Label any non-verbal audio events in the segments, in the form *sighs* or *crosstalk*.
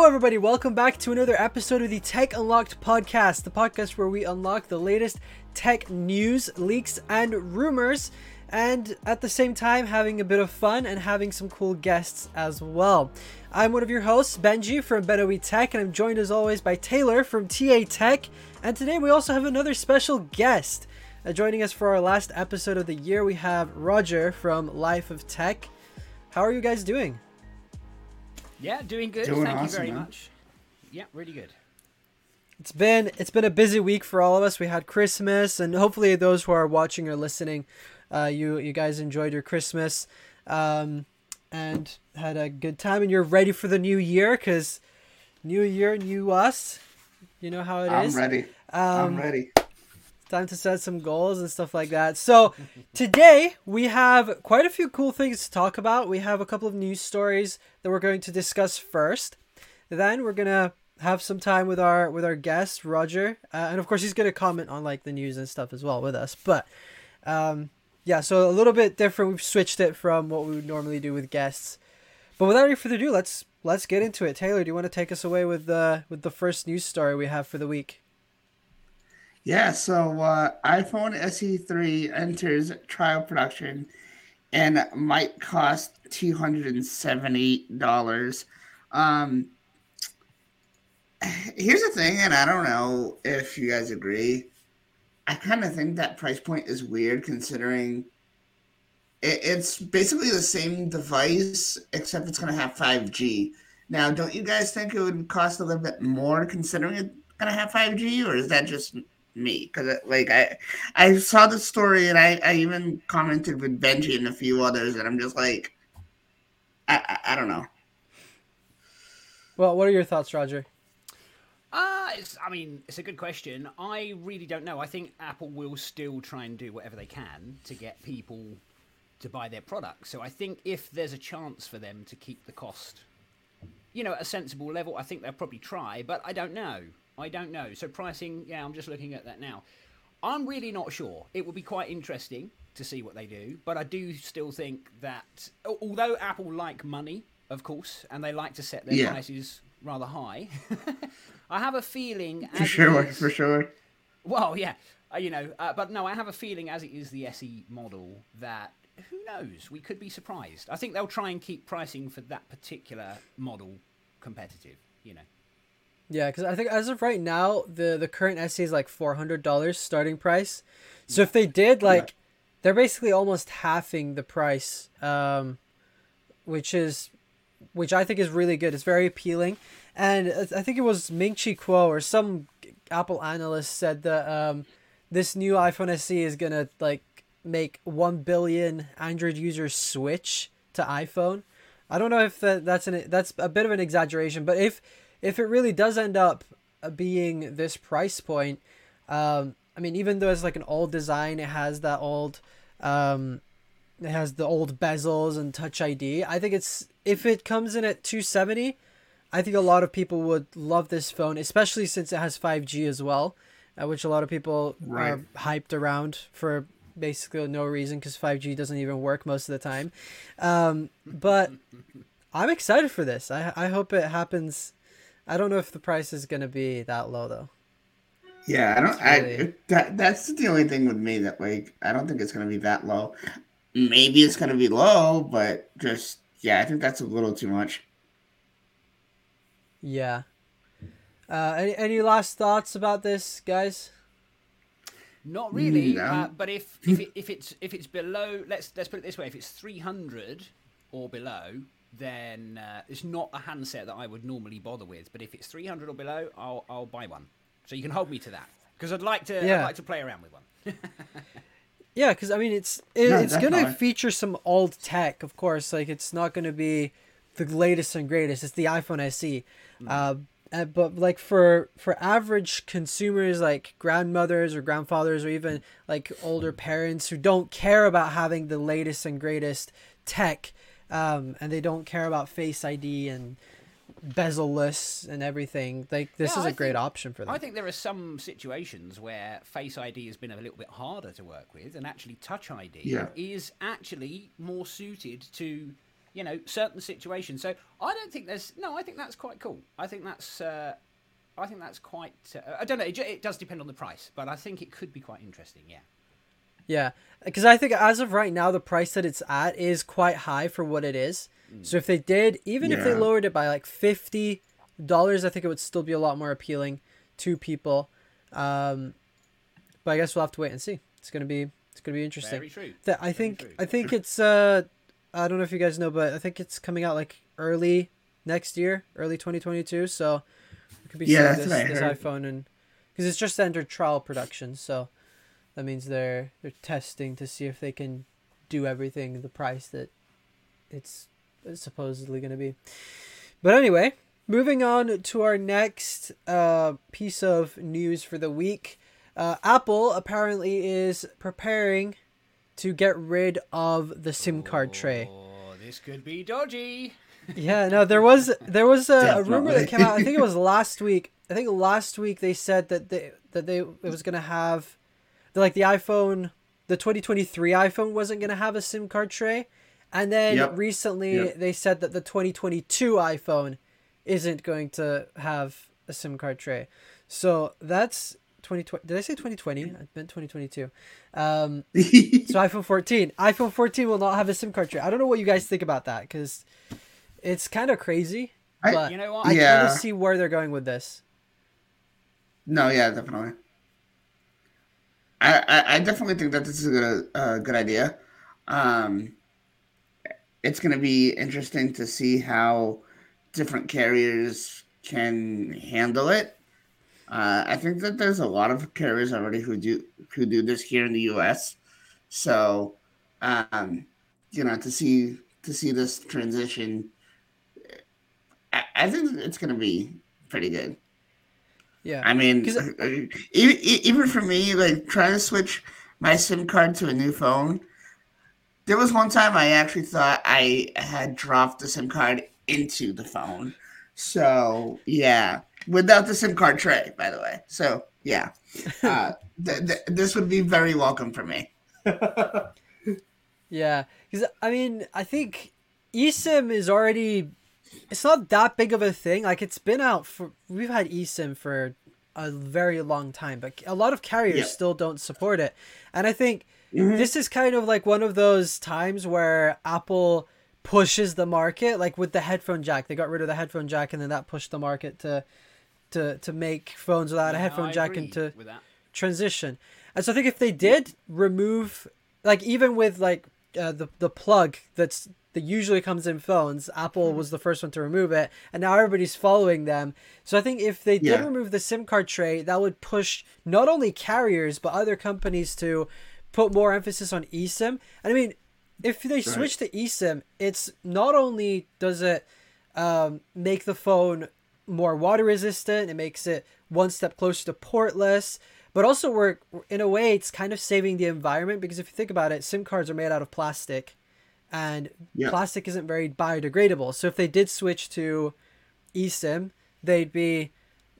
Hello, everybody. Welcome back to another episode of the Tech Unlocked podcast, the podcast where we unlock the latest tech news, leaks, and rumors, and at the same time, having a bit of fun and having some cool guests as well. I'm one of your hosts, Benji from BenObi Tech, and I'm joined as always by Taylor from TA Tech. And today we also have another special guest. Uh, joining us for our last episode of the year, we have Roger from Life of Tech. How are you guys doing? Yeah, doing good. Doing Thank you very man. much. Yeah, really good. It's been it's been a busy week for all of us. We had Christmas, and hopefully those who are watching or listening, uh, you you guys enjoyed your Christmas, um, and had a good time, and you're ready for the new year because new year, new us. You know how it is. I'm ready. Um, I'm ready. Time to set some goals and stuff like that. So today we have quite a few cool things to talk about. We have a couple of news stories that we're going to discuss first. Then we're gonna have some time with our with our guest Roger, uh, and of course he's gonna comment on like the news and stuff as well with us. But um, yeah, so a little bit different. We've switched it from what we would normally do with guests. But without any further ado, let's let's get into it. Taylor, do you want to take us away with the with the first news story we have for the week? Yeah, so uh, iPhone SE3 enters trial production and might cost $278. Um, here's the thing, and I don't know if you guys agree. I kind of think that price point is weird considering it, it's basically the same device, except it's going to have 5G. Now, don't you guys think it would cost a little bit more considering it's going to have 5G, or is that just me? Because, like, I I saw the story and I, I even commented with Benji and a few others, and I'm just like, I, I, I don't know. Well, what are your thoughts, Roger? Uh, it's, I mean, it's a good question. I really don't know. I think Apple will still try and do whatever they can to get people to buy their products. So I think if there's a chance for them to keep the cost, you know, at a sensible level, I think they'll probably try. But I don't know. I don't know. So pricing, yeah, I'm just looking at that now. I'm really not sure. It will be quite interesting to see what they do, but I do still think that although Apple like money, of course, and they like to set their Yeah. prices rather high, *laughs* I have a feeling *laughs* For sure, is- for sure. well, yeah, uh, you know, uh, but no, I have a feeling as it is the SE model that who knows, we could be surprised. I think they'll try and keep pricing for that particular model competitive. You know. Yeah, because I think as of right now, the the current SE is like four hundred dollars starting price. So if they did like, they're basically almost halving the price, um, which is, which I think is really good. It's very appealing, and I I think it was Ming Chi Kuo or some Apple analyst said that um, this new iPhone SE is gonna like make one billion Android users switch to iPhone. I don't know if that, that's an that's a bit of an exaggeration, but if if it really does end up uh, being this price point, um, I mean, even though it's like an old design, it has that old, um, it has the old bezels and Touch ID. I think it's if it comes in at two seventy, I think a lot of people would love this phone, especially since it has five G as well, uh, which a lot of people Right. are hyped around for basically no reason because five G doesn't even work most of the time. Um, but I'm excited for this. I I hope it happens. I don't know if the price is gonna be that low though. Yeah, I don't. It's I that that's the only thing with me that like I don't think it's gonna be that low. Maybe it's gonna be low, but just yeah, I think that's a little too much. Yeah. Uh, any any last thoughts about this, guys? Not really, No. uh, but if if, it, if it's if it's below, let's let's put it this way: if it's three hundred or below, then uh, it's not a handset that I would normally bother with. But if it's three hundred or below, I'll I'll buy one. So you can hold me to that because I'd like to Yeah. I'd like to play around with one. *laughs* Yeah, because I mean, it's it, No, it's gonna definitely. feature some old tech, of course. Like it's not gonna be the latest and greatest. It's the iPhone SE. Uh, uh, but like for for average consumers, like grandmothers or grandfathers, or even like older parents who don't care about having the latest and greatest tech, um, and they don't care about Face ID and bezel-less and everything. Like this Yeah, is I a great think- option for them. I think there are some situations where Face ID has been a little bit harder to work with, and actually Touch ID Yeah. is actually more suited to you know certain situations. So I don't think there's no. I think that's quite cool. I think that's. Uh, I think that's quite. Uh, I don't know. It, it does depend on the price, but I think it could be quite interesting. Yeah. Yeah, because I think as of right now, the price that it's at is quite high for what it is. Mm. So if they did, even yeah. if they lowered it by like fifty dollars, I think it would still be a lot more appealing to people. Um, but I guess we'll have to wait and see. It's gonna be it's gonna be interesting. Very true. That I think I think it's uh I don't know if you guys know, but I think it's coming out like early next year, early 2022. So it could be yeah, this, this iPhone and because it's just entered trial production, so that means they're they're testing to see if they can do everything the price that it's supposedly going to be. But anyway, moving on to our next uh, piece of news for the week. Uh, Apple apparently is preparing to get rid of the SIM card tray. Oh, this could be dodgy. yeah, no, there was there was a, a, rumor that came out. I think it was last week. I think last week they said that they that they it was gonna have like the iPhone, the 2023 iPhone wasn't going to have a SIM card tray. And then yep. recently yep. they said that the 2022 iPhone isn't going to have a SIM card tray. So that's 2020. Did I say 2020? I meant 2022. Um, *laughs* so iPhone 14. iPhone 14 will not have a SIM card tray. I don't know what you guys think about that because it's kind of crazy. I, but you know what? I yeah. kind of see where they're going with this. No, yeah, definitely. I, I definitely think that this is a good, uh, good idea. Um, it's going to be interesting to see how different carriers can handle it. Uh, I think that there's a lot of carriers already who do who do this here in the U.S. So, um, you know, to see to see this transition, I, I think it's going to be pretty good. Yeah. I mean, even, *laughs* even for me, like trying to switch my SIM card to a new phone, there was one time I actually thought I had dropped the SIM card into the phone. So, yeah, without the SIM card tray, by the way. So, yeah, *laughs* uh, th- th- this would be very welcome for me. *laughs* yeah, because I mean, I think eSIM is already it's not that big of a thing. Like it's been out for we've had eSIM for a very long time, but a lot of carriers yeah. still don't support it. And I think mm-hmm. this is kind of like one of those times where Apple pushes the market like with the headphone jack. They got rid of the headphone jack and then that pushed the market to to to make phones without yeah, a headphone jack and to transition. And so I think if they did remove like even with like uh, the the plug that's that usually comes in phones. Apple hmm. was the first one to remove it, and now everybody's following them. So I think if they did remove the SIM card tray, that would push not only carriers but other companies to put more emphasis on eSIM. And I mean, if they switch to eSIM, it's not only does it um, make the phone more water resistant, it makes it one step closer to portless. But also, we're in a way, it's kind of saving the environment because if you think about it, SIM cards are made out of plastic and yeah. plastic isn't very biodegradable. So if they did switch to eSIM, they'd be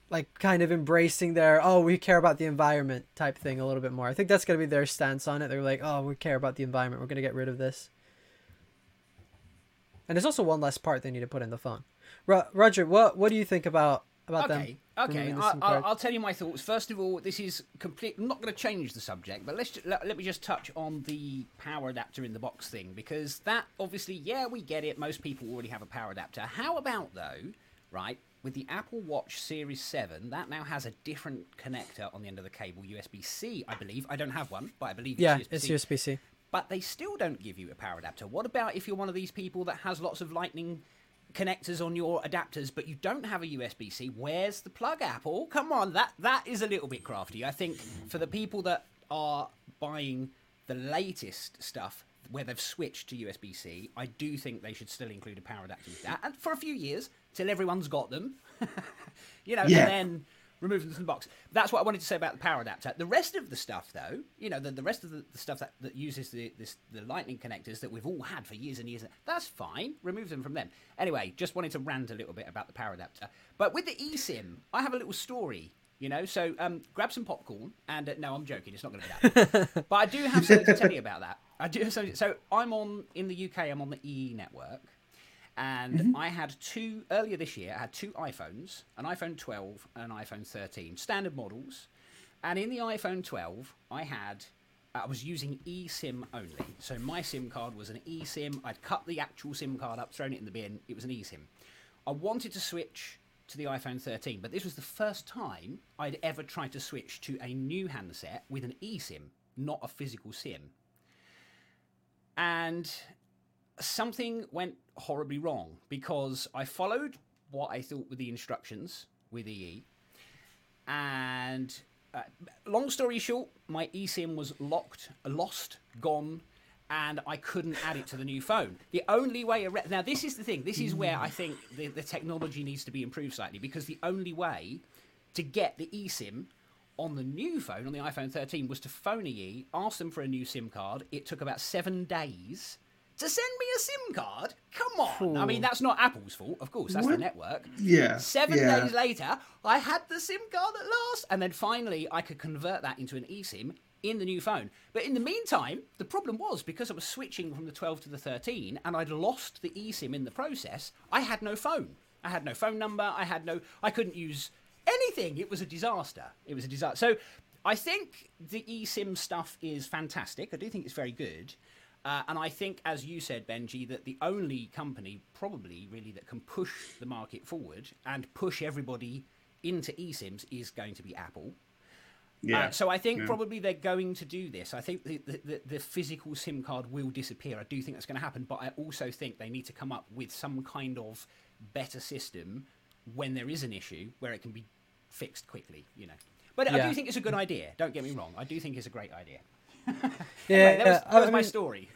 like kind of embracing their oh we care about the environment type thing a little bit more. I think that's gonna be their stance on it. They're like oh we care about the environment. We're gonna get rid of this. And there's also one less part they need to put in the phone. Ro- Roger, what what do you think about about okay. them. Okay, I, will tell you my thoughts. First of all, this is complete. I'm not going to change the subject, but let's let, let, me just touch on the power adapter in the box thing because that obviously, yeah, we get it. Most people already have a power adapter. How about though, right? With the Apple Watch Series 7, that now has a different connector on the end of the cable, USB C, I believe. I don't have one, but I believe it's yeah, USB-C. it's USB C. But they still don't give you a power adapter. What about if you're one of these people that has lots of Lightning connectors on your adapters, but you don't have a USB C. Where's the plug, Apple? Come on, that that is a little bit crafty. I think for the people that are buying the latest stuff where they've switched to USB C, I do think they should still include a power adapter with that, and for a few years till everyone's got them, *laughs* you know, yeah. and then remove them from the box. That's what I wanted to say about the power adapter. The rest of the stuff, though, you know, the, the rest of the, the stuff that, that uses the this, the lightning connectors that we've all had for years and years, that's fine. Remove them from them. Anyway, just wanted to rant a little bit about the power adapter. But with the eSIM, I have a little story. You know, so um, grab some popcorn and uh, no, I'm joking. It's not going to be that. *laughs* but I do have something to tell you about that. I do something. So I'm on in the UK. I'm on the EE network, And Mm-hmm. I had two earlier this year. I had two iPhones, an iPhone 12 and an iPhone 13, standard models. And in the iPhone 12, I had I was using eSIM only. So my SIM card was an eSIM. I'd cut the actual SIM card up, thrown it in the bin. It was an eSIM. I wanted to switch to the iPhone 13, but this was the first time I'd ever tried to switch to a new handset with an eSIM, not a physical SIM. And something went horribly wrong because I followed what I thought were the instructions with EE. And uh, long story short, my eSIM was locked, lost, gone, and I couldn't add it to the new phone. The only way around now, this is the thing. This is where I think the, the technology needs to be improved slightly because the only way to get the eSIM on the new phone, on the iPhone 13, was to phone EE, ask them for a new SIM card. It took about seven days to send me a SIM card. Come on! I mean, that's not Apple's fault, of course. That's the network. Yeah, Seven yeah. days later, I had the SIM card at last, and then finally I could convert that into an eSIM in the new phone. But in the meantime, the problem was because I was switching from the 12 to the 13, and I'd lost the eSIM in the process. I had no phone. I had no phone number. I had no. I couldn't use anything. It was a disaster. It was a disaster. So I think the eSIM stuff is fantastic. I do think it's very good. Uh, and I think, as you said, Benji, that the only company probably really that can push the market forward and push everybody into eSIMs is going to be Apple. Yeah. Uh, so I think yeah. probably they're going to do this. I think the, the, the, the physical SIM card will disappear. I do think that's going to happen, but I also think they need to come up with some kind of better system when there is an issue where it can be fixed quickly. You know. But I do think it's a good idea. Don't get me wrong. I do think it's a great idea. *laughs* Yeah, Anyway, that was, yeah, that was I my story.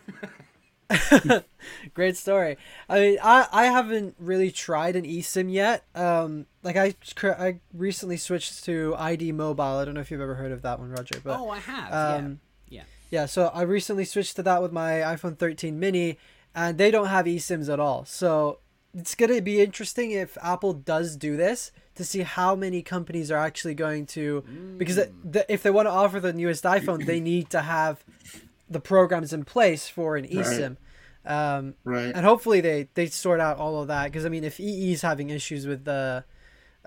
*laughs* Great story. I mean, I, I haven't really tried an eSIM yet. Um, like I I recently switched to ID Mobile. I don't know if you've ever heard of that one, Roger. But oh, I have. um, yeah. Yeah. yeah, so I recently switched to that with my iPhone 13 mini, and they don't have eSIMs at all. So it's gonna be interesting if Apple does do this to see how many companies are actually going to because the, the, if they want to offer the newest iPhone, they *clears throat* need to have the programs in place for an eSIM. Um, Right. and hopefully they they sort out all of that because I mean if EE is having issues with the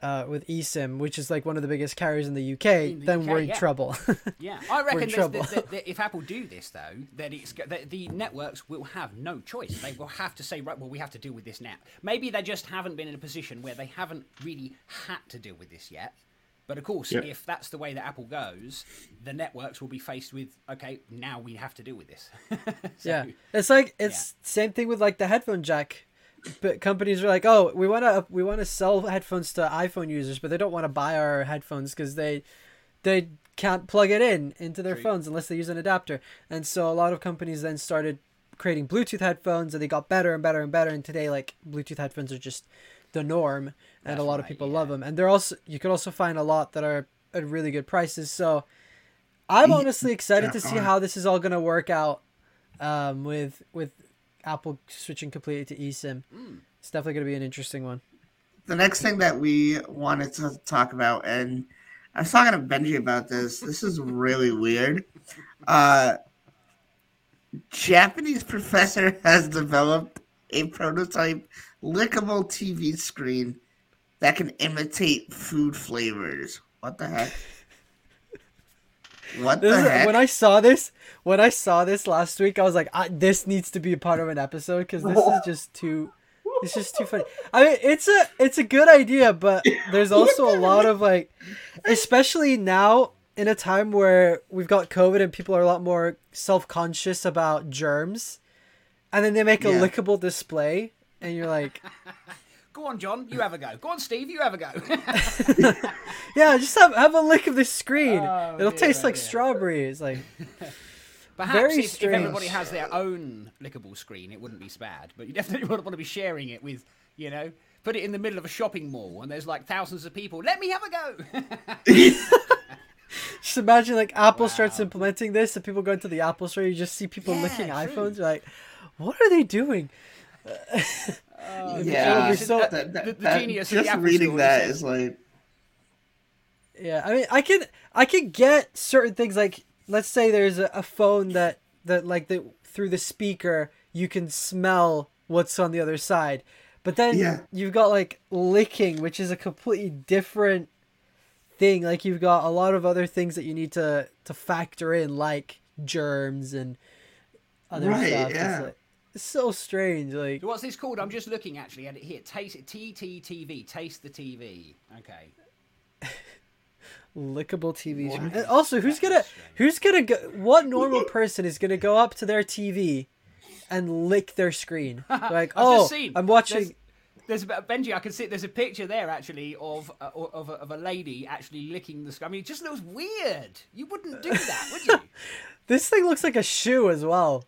uh, with eSIM, which is like one of the biggest carriers in the UK, In the then UK, we're in yeah. trouble. *laughs* Yeah, I reckon in trouble. that- that- that if Apple do this though, that it's that the networks will have no choice. They will have to say, right, well, we have to deal with this now. Maybe they just haven't been in a position where they haven't really had to deal with this yet. But of course, Yep. if that's the way that Apple goes, the networks will be faced with, okay, now we have to deal with this. *laughs* So, yeah, it's like it's same thing with like the headphone jack. But companies are like, oh, we want to we want to sell headphones to iPhone users, but they don't want to buy our headphones because they they can't plug it in into their phones unless they use an adapter. And so a lot of companies then started creating Bluetooth headphones, and they got better and better and better. And today, like Bluetooth headphones are just the norm, and That's a lot of right, people yeah. love them. And they're also you can also find a lot that are at really good prices. So I'm honestly excited to see how this is all gonna work out um, with with Apple switching completely to eSIM. It's definitely gonna be an interesting one. the next thing that we wanted to talk about, and I was talking to Benji about this. This is really weird. Uh, Japanese professor has developed a prototype lickable TV screen that can imitate food flavors. What the heck? What the This is, heck? when I saw this, when I saw this last week, I was like, I, "This needs to be a part of an episode because this is *laughs* just too, it's just too funny." I mean, it's a it's a good idea, but there's also a lot of like, especially now in a time where we've got COVID and people are a lot more self conscious about germs, and then they make a Yeah. lickable display, and you're like, Go on, John, you have a go. Go on, Steve, you have a go. *laughs* "Yeah, just have have a lick of this screen. Oh, It'll dear, taste oh, like dear. strawberries." Like, *laughs* Perhaps if, if everybody has their own lickable screen, it wouldn't be bad. But you definitely *laughs* wouldn't want to be sharing it with, you know, put it in the middle of a shopping mall and there's like thousands of people. Let me have a go. Just imagine like Apple starts implementing this and people go into the Apple store, you just see people Yeah, licking true. iPhones. You're like, what are they doing? Oh, yeah, it'll so- that- that- the that- genius of the just reading Store that is- is like Yeah, I mean, I can I can get certain things like let's say there's a, a phone that that like the through the speaker you can smell what's on the other side. But then Yeah. you've got like licking, which is a completely different thing. Like you've got a lot of other things that you need to to factor in, like germs and other Right, stuff. yeah. Like, it's so strange. Like what's this called? I'm just looking actually at it here. Taste it. TTTV. Taste the TV. Okay. *laughs* lickable TV. What? And also, who's gonna who's gonna go? What normal person is gonna go up to their TV and lick their screen? *laughs* Like, oh. I'm watching. There's, there's a Benji. I can see. There's a picture there actually of uh, of, a, of a lady actually licking the. I mean, it just looks weird. You wouldn't do that, would you? *laughs* This thing looks like a shoe as well.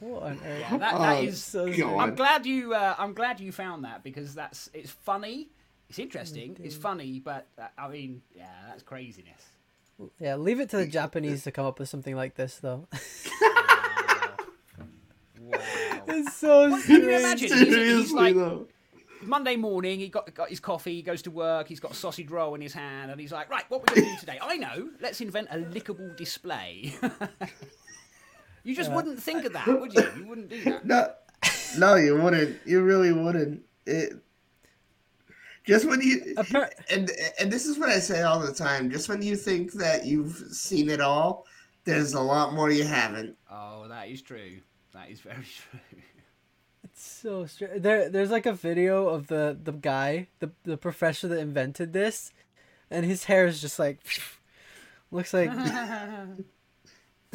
What on earth? Yeah, that, that Oh, is. so I'm glad you. Uh, I'm glad you found that because that's. It's funny. It's interesting. It's funny, but uh, I mean, yeah, that's craziness. Yeah, leave it to the Japanese to come up with something like this, though. *laughs* Wow. it's so Can you imagine? He's, he's Seriously like though. Monday morning. He got got his coffee. He goes to work. He's got a sausage roll in his hand, and he's like, "Right, what we going to do today? I know. Let's invent a lickable display." *laughs* you just wouldn't think of that, would you? You wouldn't do that. *laughs* No, no, you wouldn't. You really wouldn't. It just when you Appar- and and this is what I say all the time. Just when you think that you've seen it all, there's a lot more you haven't. Oh, that is true. That is very *laughs* true. It's so strange. There, there's like a video of the the guy, the the professor that invented this, and his hair is just like *laughs* looks like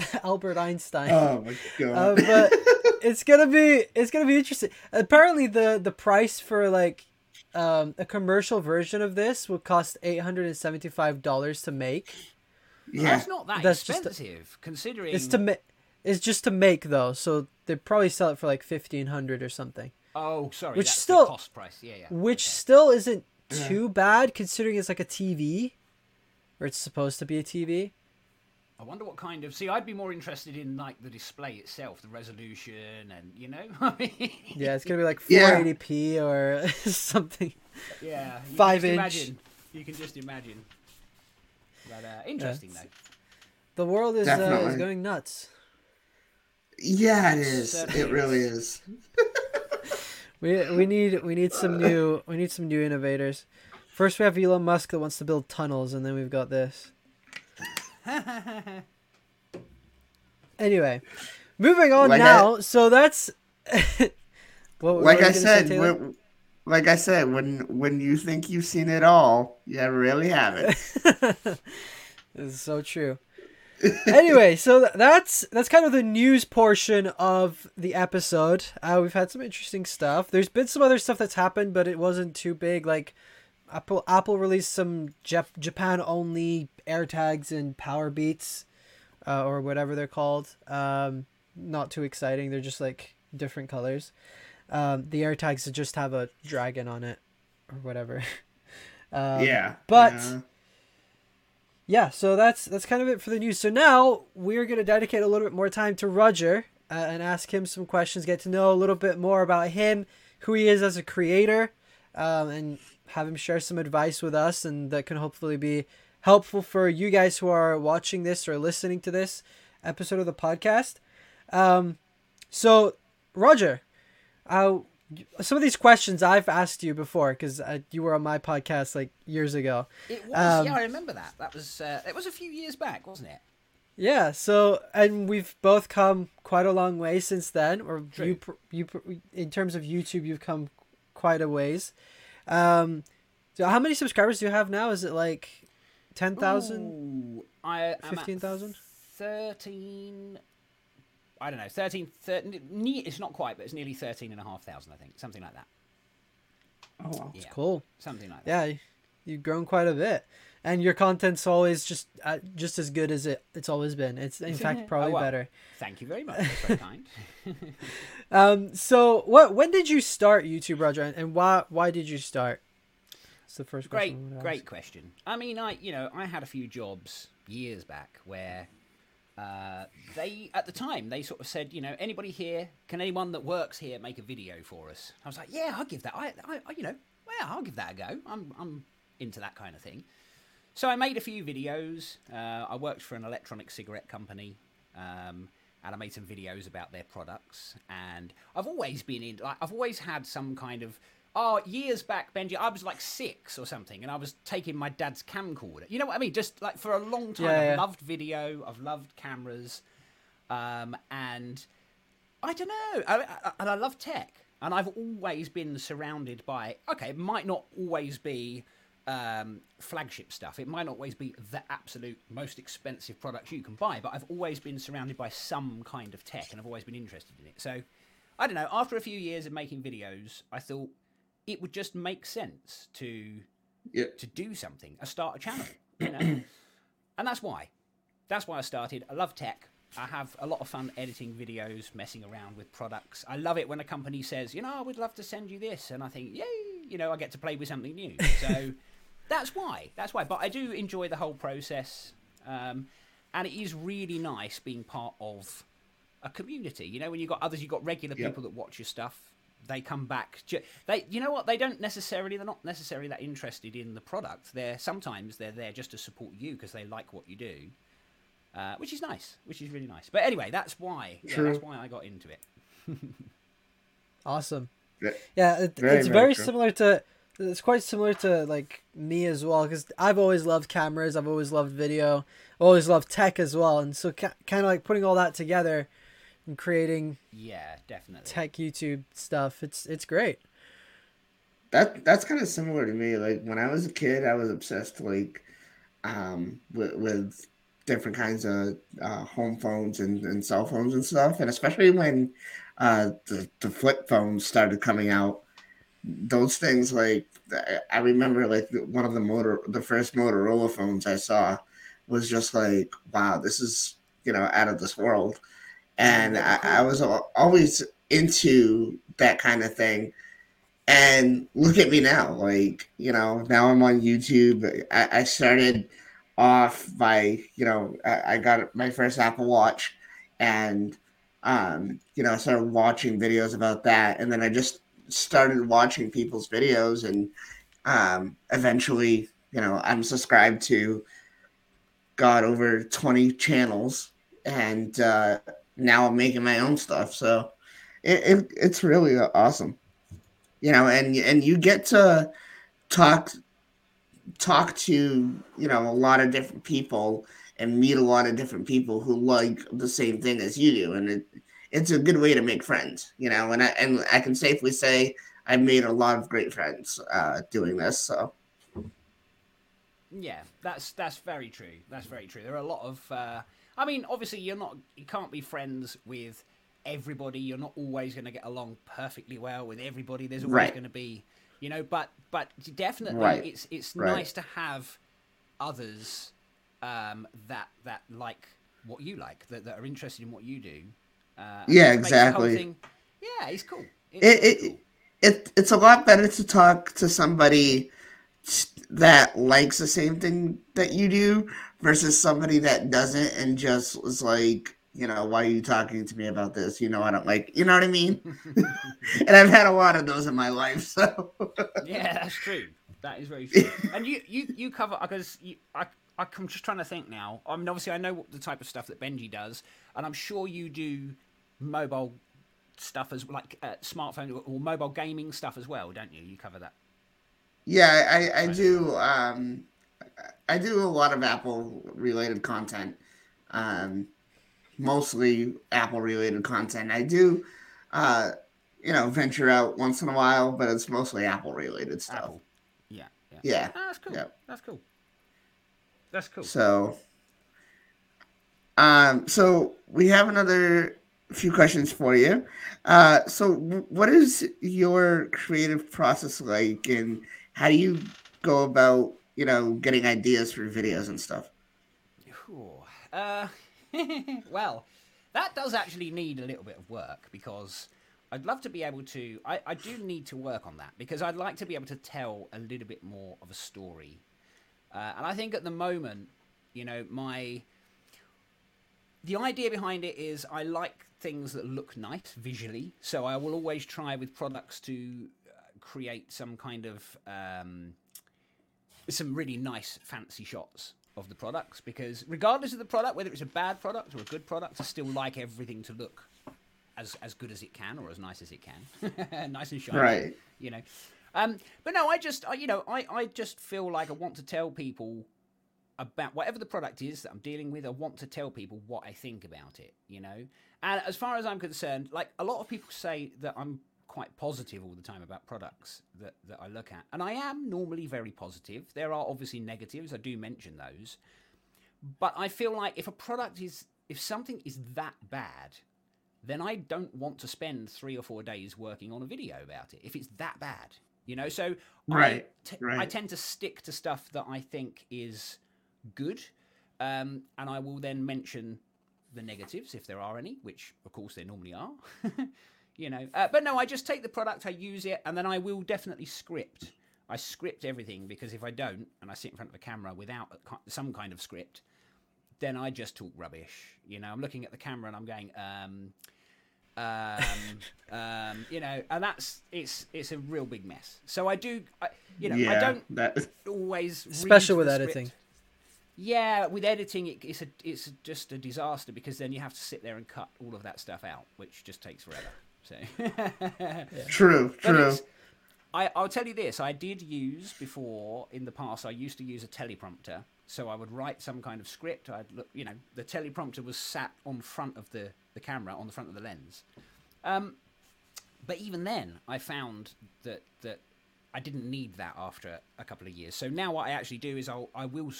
*laughs* Albert Einstein. Oh my Uh, god! but *laughs* it's gonna be it's gonna be interesting. Apparently, the the price for like um, a commercial version of this would cost eight hundred and seventy five dollars to make. yeah, That's not that That's just a- expensive, considering. It's to ma- It's just to make though, so they probably sell it for like fifteen hundred or something, Oh, sorry. Which that's still- the cost price. Yeah, yeah. which okay. still isn't too bad considering it's like a TV, or it's supposed to be a TV. I wonder what kind of. See, I'd be more interested in like the display itself, the resolution, and you know. *laughs* Yeah, it's gonna be like 480p or *laughs* something. yeah. you can Five just inch. Imagine. You can just imagine. But uh, interesting it's- though. The world is uh, is Definitely. going nuts. yeah, it is. Certainly It really is. is. *laughs* We we need we need some new we need some new innovators. First we have Elon Musk that wants to build tunnels, and then we've got this. *laughs* Anyway, moving on Like I- now. so that's *laughs* what, what Like you I say, said, Taylor? when, like I said, when when you think you've seen it all, you really haven't. *laughs* This is so true. anyway, so that's that's kind of the news portion of the episode. Uh, we've had some interesting stuff. There's been some other stuff that's happened, but it wasn't too big. Like Apple Apple released some Jap- Japan only AirTags and Powerbeats, uh, or whatever they're called. Um, not too exciting. They're just like different colors. Um, the AirTags just have a dragon on it, or whatever. *laughs* um, yeah, but yeah. yeah, so that's that's kind of it for the news. So now we're gonna dedicate a little bit more time to Roger uh, and ask him some questions, get to know a little bit more about him, who he is as a creator, um, and have him share some advice with us, and that can hopefully be helpful for you guys who are watching this or listening to this episode of the podcast. Um, so Roger, uh, some of these questions I've asked you before because uh, you were on my podcast like years ago. It was. Um, yeah, I remember that. That was. Uh, it was a few years back, wasn't it? Yeah, so and we've both come quite a long way since then. Or True. you, you, in terms of YouTube, you've come quite a ways. Um, so how many subscribers do you have now? Is it like ten thousand? Ooh, I am 15,000? Thirteen. I don't know. 13, 13 ne- It's not quite, but it's nearly thirteen and a half thousand. I think something like that. Oh, wow. Yeah, Cool. something like that. Yeah, you've grown quite a bit, and your content's always just uh, just as good as it it's always been. It's in fact probably Oh, well. better. Thank you very much. That's very *laughs* kind. *laughs* Um, so what when did you start YouTube, Roger, and- why why did you start? That's the first Great, question. Great ask. question. I mean, I you know I had a few jobs years back where uh, they at the time they sort of said, you know, anybody here, can anyone that works here make a video for us? I was like, yeah, I'll give that. I, I, I you know, well, I'll give that a go. I'm I'm into that kind of thing. So I made a few videos. Uh, I worked for an electronic cigarette company. Um, and I made some videos about their products. And I've always been in, like, I've always had some kind of, oh, years back, Benji, I was like six or something, and I was taking my dad's camcorder. You know what I mean? Just like for a long time, Yeah, I've loved video, I've loved cameras, um, and I don't know, I, I, and I love tech, and I've always been surrounded by. Okay, it might not always be um, flagship stuff. It might not always be the absolute most expensive products you can buy, but I've always been surrounded by some kind of tech, and I've always been interested in it. So, I don't know. After a few years of making videos, I thought it would just make sense to Yeah. to do something, a start a channel, you know, *coughs* and that's why. That's why I started. I love tech. I have a lot of fun editing videos, messing around with products. I love it when a company says, you know, I would love to send you this, and I think, yay, you know, I get to play with something new. So *laughs* that's why. That's why. But I do enjoy the whole process, um, and it is really nice being part of a community. You know, when you've got others, you've got regular Yep. people that watch your stuff. They come back. They, you know what? They don't necessarily. They're not necessarily that interested in the product. They're sometimes they're there just to support you because they like what you do, uh, which is nice. Which is really nice. But anyway, that's why. Yeah, that's why I got into it. *laughs* Awesome. Ve- Yeah, it, Very, it's very very similar to. It's quite similar to like me as well because I've always loved cameras. I've always loved video. Always loved tech as well, and so ca- kind of like putting all that together and creating Yeah, definitely. tech YouTube stuff. It's it's great. That that's kind of similar to me. Like when I was a kid, I was obsessed like um with, with different kinds of uh, home phones and, and cell phones and stuff, and especially when uh, the the flip phones started coming out. Those things, like I- remember, like one of the motor, the first Motorola phones I saw was just like, wow, this is you know out of this world, and I, I was always into that kind of thing. And look at me now. Like, you know, now I'm on YouTube. I, I started off by, you know, I, I got my first Apple Watch and, um, you know, I started watching videos about that. And then I just started watching people's videos. And um, eventually, you know, I'm subscribed to, got over 20 channels. And uh, now I'm making my own stuff. So it, it, it's really awesome you know and and you get to talk talk to you know a lot of different people and meet a lot of different people who like the same thing as you do and it it's a good way to make friends you know and i and i can safely say i've made a lot of great friends uh doing this so Yeah, that's that's very true. That's very true. There are a lot of. Uh, I mean, obviously, you're not. You can't be friends with everybody. You're not always going to get along perfectly well with everybody. There's always Right. going to be, you know. But but definitely, Right. it's it's Right. nice to have others um, that that like what you like, that, that are interested in what you do. Uh, Yeah, it makes the whole exactly. thing- yeah, he's cool. It's it, really it, cool. it it's a lot better to talk to somebody that likes the same thing that you do versus somebody that doesn't and just was like you know why are you talking to me about this you know i don't like you know what i mean *laughs* and i've had a lot of those in my life so yeah, that's true. That is very true. *laughs* and you, you, you cover because you, I, I'm just trying to think now. I mean, obviously, I know what the type of stuff that Benji does, and I'm sure you do mobile stuff as like uh, smartphone or, mobile gaming stuff as well, don't you? You cover that. yeah i i do um i do a lot of apple related content um mostly apple related content i do uh you know venture out once in a while but it's mostly apple related stuff Apple. Yeah. Yeah. yeah Ah, that's cool. Yeah. That's cool. That's cool. So, um, so we have another few questions for you. Uh, so, what is your creative process like, and how do you go about, you know, getting ideas for videos and stuff? Ooh, Uh, *laughs* well, that does actually need a little bit of work because I'd love to be able to. I, I do need to work on that because I'd like to be able to tell a little bit more of a story. Uh, and I think at the moment, you know, my. The idea behind it is I like things that look nice visually, so I will always try with products to uh, create some kind of um, some really nice fancy shots of the products because regardless of the product, whether it's a bad product or a good product, I still like everything to look as as good as it can or as nice as it can, *laughs* nice and shiny. Right. You know. Um, but no, I just, I, you know, I, I just feel like I want to tell people about whatever the product is that I'm dealing with. I want to tell people what I think about it, you know. And as far as I'm concerned, like a lot of people say that I'm quite positive all the time about products that, that I look at. And I am normally very positive. There are obviously negatives, I do mention those. But I feel like if a product is, if something is that bad, then I don't want to spend three or four days working on a video about it if it's that bad. You know, so right, I, t- right. I tend to stick to stuff that I think is good, um, and I will then mention the negatives if there are any, which of course there normally are. *laughs* you know, uh, but no, I just take the product, I use it, and then I will definitely script. I script everything because if I don't, and I sit in front of a camera without a, some kind of script, then I just talk rubbish. You know, I'm looking at the camera and I'm going, um, um, *laughs* um, you know, and that's it's it's a real big mess. So I do, I, you know, yeah, I don't that... always, especially with the editing. Script. Yeah, with editing, it, it's a it's just a disaster because then you have to sit there and cut all of that stuff out, which just takes forever. So yeah. *laughs* true, true. I, I'll tell you this: I did use before in the past. I used to use a teleprompter, so I would write some kind of script. I'd look, you know, the teleprompter was sat on front of the the camera, on the front of the lens. Um, but even then, I found that that I didn't need that after a couple of years. So now what I actually do is I'll I will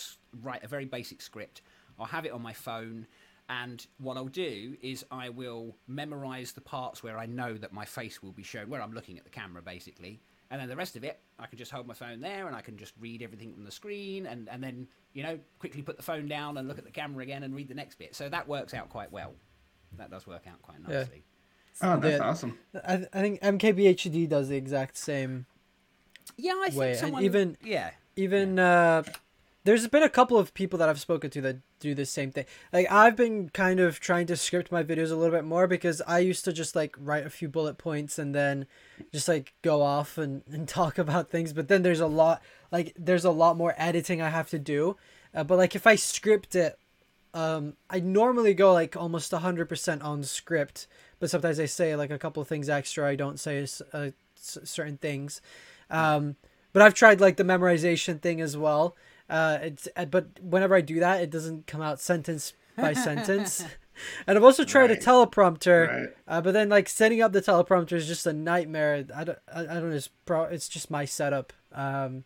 write a very basic script. I'll have it on my phone. And what I'll do is I will memorize the parts where I know that my face will be shown, where I'm looking at the camera basically, and then the rest of it i can just hold my phone there and i can just read everything on the screen and, and then you know quickly put the phone down and look at the camera again and read the next bit so that works out quite well that does work out quite nicely yeah. oh that's the, awesome I, I think mkbhd does the exact same yeah i way. think someone, and even yeah even yeah. uh there's been a couple of people that I've spoken to that do the same thing. Like I've been kind of trying to script my videos a little bit more because I used to just like write a few bullet points and then just like go off and, *laughs* and talk about things. But then there's a lot like there's a lot more editing I have to do. Uh, but like if I script it, um, I normally go like almost hundred percent on script. But sometimes I say like a couple of things extra. I don't say uh, certain things. Um, but I've tried like the memorization thing as well. Uh, it's uh, but whenever I do that, it doesn't come out sentence by sentence. *laughs* and I've also tried right. a teleprompter, right. uh, but then like setting up the teleprompter is just a nightmare. I don't, I, I don't know. It's pro, it's just my setup. Um,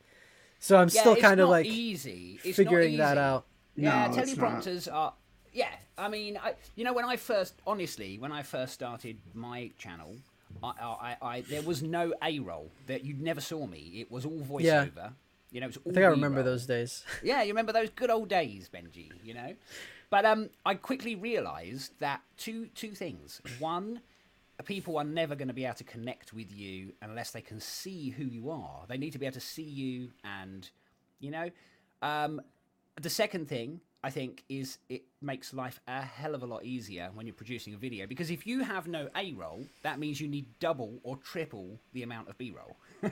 so I'm yeah, still kind of like easy. It's figuring easy. that out. Yeah, no, teleprompters are. Yeah, I mean, I, you know, when I first, honestly, when I first started my channel, I, I, I there was no A roll. That you never saw me. It was all voiceover. Yeah. You know, I think I remember those days. *laughs* yeah, you remember those good old days, Benji. You know, but um, I quickly realised that two two things. One, people are never going to be able to connect with you unless they can see who you are. They need to be able to see you, and you know, um, the second thing I think is it makes life a hell of a lot easier when you're producing a video because if you have no A roll, that means you need double or triple the amount of B roll. *laughs*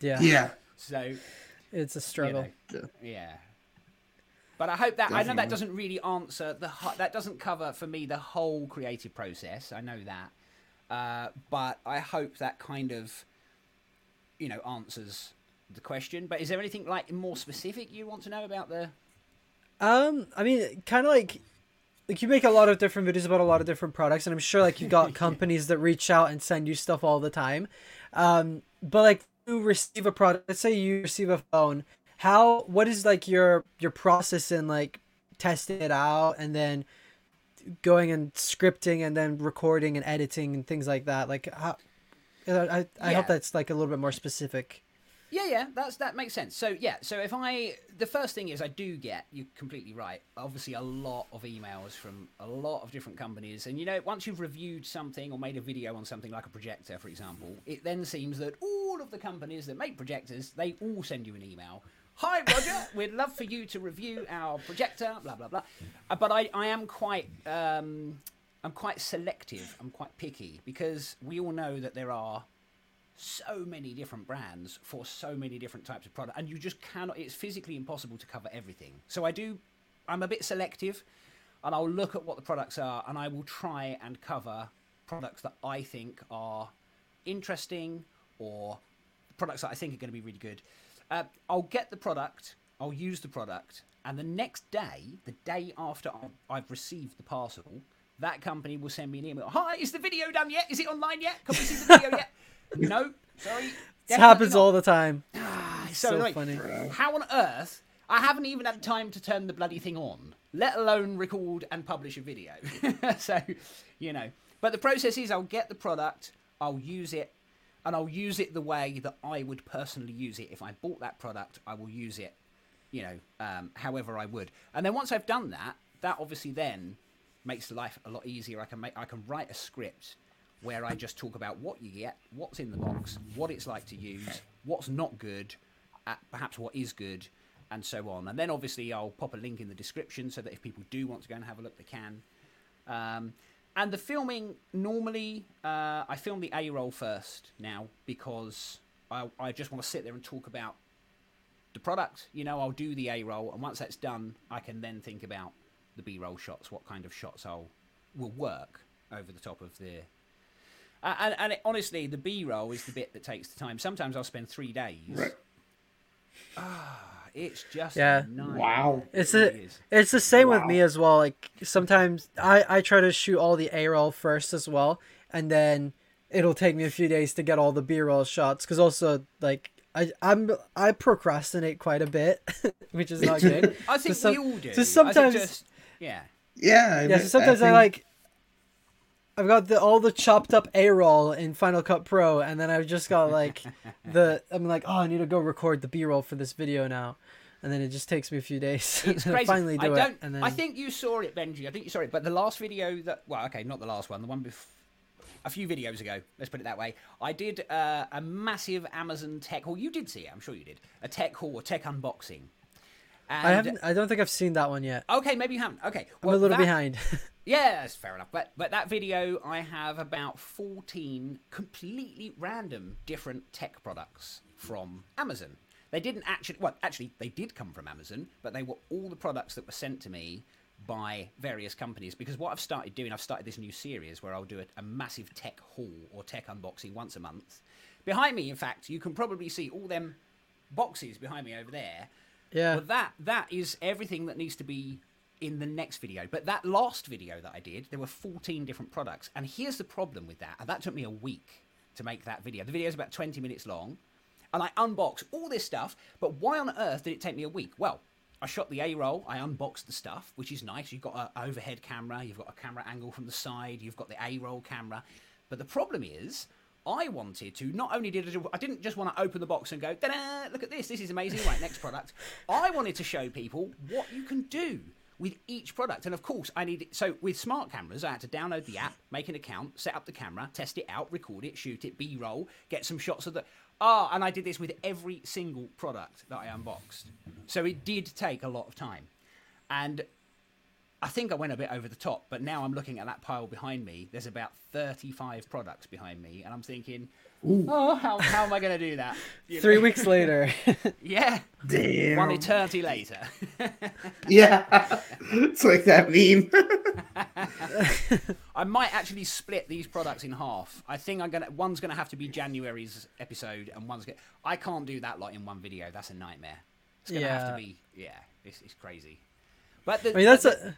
yeah. Yeah. So it's a struggle. You know, yeah. But I hope that Definitely. I know that doesn't really answer the that doesn't cover for me the whole creative process. I know that, uh, but I hope that kind of, you know, answers the question. But is there anything like more specific you want to know about the? Um, I mean, kind of like, like you make a lot of different videos about a lot of different products, and I'm sure like you've got *laughs* companies that reach out and send you stuff all the time. Um, but like you receive a product, let's say you receive a phone, how what is like your your process in like testing it out and then going and scripting and then recording and editing and things like that? Like how I I, I Yeah. hope that's like a little bit more specific. Yeah, yeah, that's that makes sense. So yeah, so if I the first thing is I do get you're completely right. Obviously, a lot of emails from a lot of different companies, and you know, once you've reviewed something or made a video on something like a projector, for example, it then seems that all of the companies that make projectors they all send you an email. Hi Roger, *laughs* we'd love for you to review our projector, blah blah blah. Uh, but I, I am quite um, I'm quite selective. I'm quite picky because we all know that there are so many different brands for so many different types of product, and you just cannot. It's physically impossible to cover everything. So I do. I'm a bit selective, and I'll look at what the products are, and I will try and cover products that I think are interesting or products that I think are going to be really good. Uh, I'll get the product, I'll use the product, and the next day, the day after I've received the parcel, that company will send me an email. Hi, is the video done yet? Is it online yet? Can we see the video yet? *laughs* *laughs* no, sorry. It happens not. all the time. Ah, so, so funny. How on earth? I haven't even had time to turn the bloody thing on, let alone record and publish a video. *laughs* so, you know. But the process is I'll get the product, I'll use it, and I'll use it the way that I would personally use it. If I bought that product, I will use it, you know, um, however I would. And then once I've done that, that obviously then makes life a lot easier. I can make I can write a script where I just talk about what you get, what's in the box, what it's like to use, what's not good, uh, perhaps what is good, and so on. And then obviously I'll pop a link in the description so that if people do want to go and have a look, they can. Um, and the filming, normally, uh, I film the A roll first now because I, I just want to sit there and talk about the product. You know, I'll do the A roll, and once that's done, I can then think about the B roll shots, what kind of shots I'll will work over the top of the. And and it, honestly, the B roll is the bit that takes the time. Sometimes I'll spend three days. Right. Ah, it's just yeah. Wow. It's a, it's the same wow. with me as well. Like sometimes I I try to shoot all the A roll first as well, and then it'll take me a few days to get all the B roll shots. Because also like I I'm I procrastinate quite a bit, *laughs* which is not good. I think so we all do. So sometimes, just, yeah, yeah, I yeah. So sometimes I, think... I like. I've got the all the chopped up A roll in Final Cut Pro, and then I've just got like *laughs* the I'm like, oh, I need to go record the B roll for this video now, and then it just takes me a few days. It's *laughs* crazy. finally do I don't, it. And then... I think you saw it, Benji. I think you saw it, but the last video that well, okay, not the last one, the one before. A few videos ago, let's put it that way, I did uh, a massive Amazon tech haul. You did see it, I'm sure you did. A tech haul, a tech unboxing. And... I haven't. I don't think I've seen that one yet. Okay, maybe you haven't. Okay, well, I'm a little that... behind. *laughs* yeah, that's fair enough. But but that video, I have about fourteen completely random different tech products from Amazon. They didn't actually, well, actually, they did come from Amazon, but they were all the products that were sent to me by various companies. Because what I've started doing, I've started this new series where I'll do a, a massive tech haul or tech unboxing once a month. Behind me, in fact, you can probably see all them boxes behind me over there. Yeah. But that that is everything that needs to be in the next video. But that last video that I did, there were 14 different products. And here's the problem with that. And that took me a week to make that video. The video is about 20 minutes long and I unbox all this stuff. But why on earth did it take me a week? Well, I shot the A roll, I unboxed the stuff, which is nice. You've got an overhead camera, you've got a camera angle from the side, you've got the A roll camera. But the problem is, I wanted to not only did I, I didn't just want to open the box and go, da look at this, this is amazing. Right, next product. *laughs* I wanted to show people what you can do with each product. And of course, I needed so with smart cameras, I had to download the app, make an account, set up the camera, test it out, record it, shoot it, B-roll, get some shots of the. Ah, oh, and I did this with every single product that I unboxed. So it did take a lot of time. And I think I went a bit over the top, but now I'm looking at that pile behind me. There's about 35 products behind me, and I'm thinking, Ooh. oh, how, how am I going to do that? *laughs* You Three know? weeks later. *laughs* yeah. Damn. One eternity later. *laughs* yeah. It's like that meme. I might actually split these products in half. I think I'm gonna. One's gonna have to be January's episode, and one's gonna. I can't do that lot in one video. That's a nightmare. It's gonna yeah. have to be. Yeah, it's, it's crazy. But the, I mean, that's the, a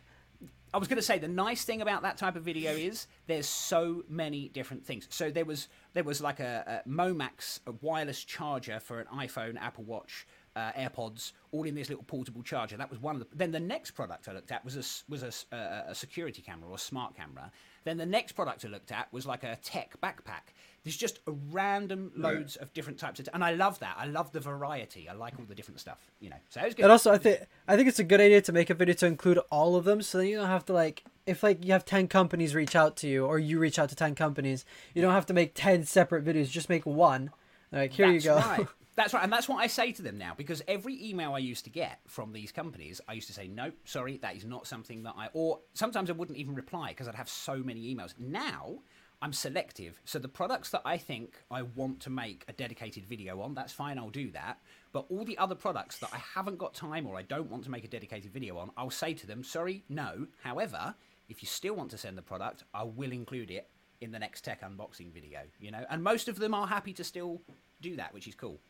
I was going to say the nice thing about that type of video is there's so many different things. So there was there was like a, a Momax a wireless charger for an iPhone, Apple Watch, uh, AirPods, all in this little portable charger. That was one of the. Then the next product I looked at was a was a, a, a security camera or a smart camera. Then the next product I looked at was like a tech backpack. There's just a random loads of different types of, t- and I love that. I love the variety. I like all the different stuff, you know. So it was good. And also, I think I think it's a good idea to make a video to include all of them, so then you don't have to like if like you have 10 companies reach out to you or you reach out to 10 companies you don't have to make 10 separate videos just make one like here That's you go right. *laughs* That's right, and that's what I say to them now because every email I used to get from these companies, I used to say, "No, sorry, that is not something that I." Or sometimes I wouldn't even reply because I'd have so many emails. Now I'm selective. So the products that I think I want to make a dedicated video on, that's fine, I'll do that. But all the other products that I haven't got time or I don't want to make a dedicated video on, I'll say to them, sorry, no. However, if you still want to send the product, I will include it in the next tech unboxing video, you know? And most of them are happy to still do that, which is cool.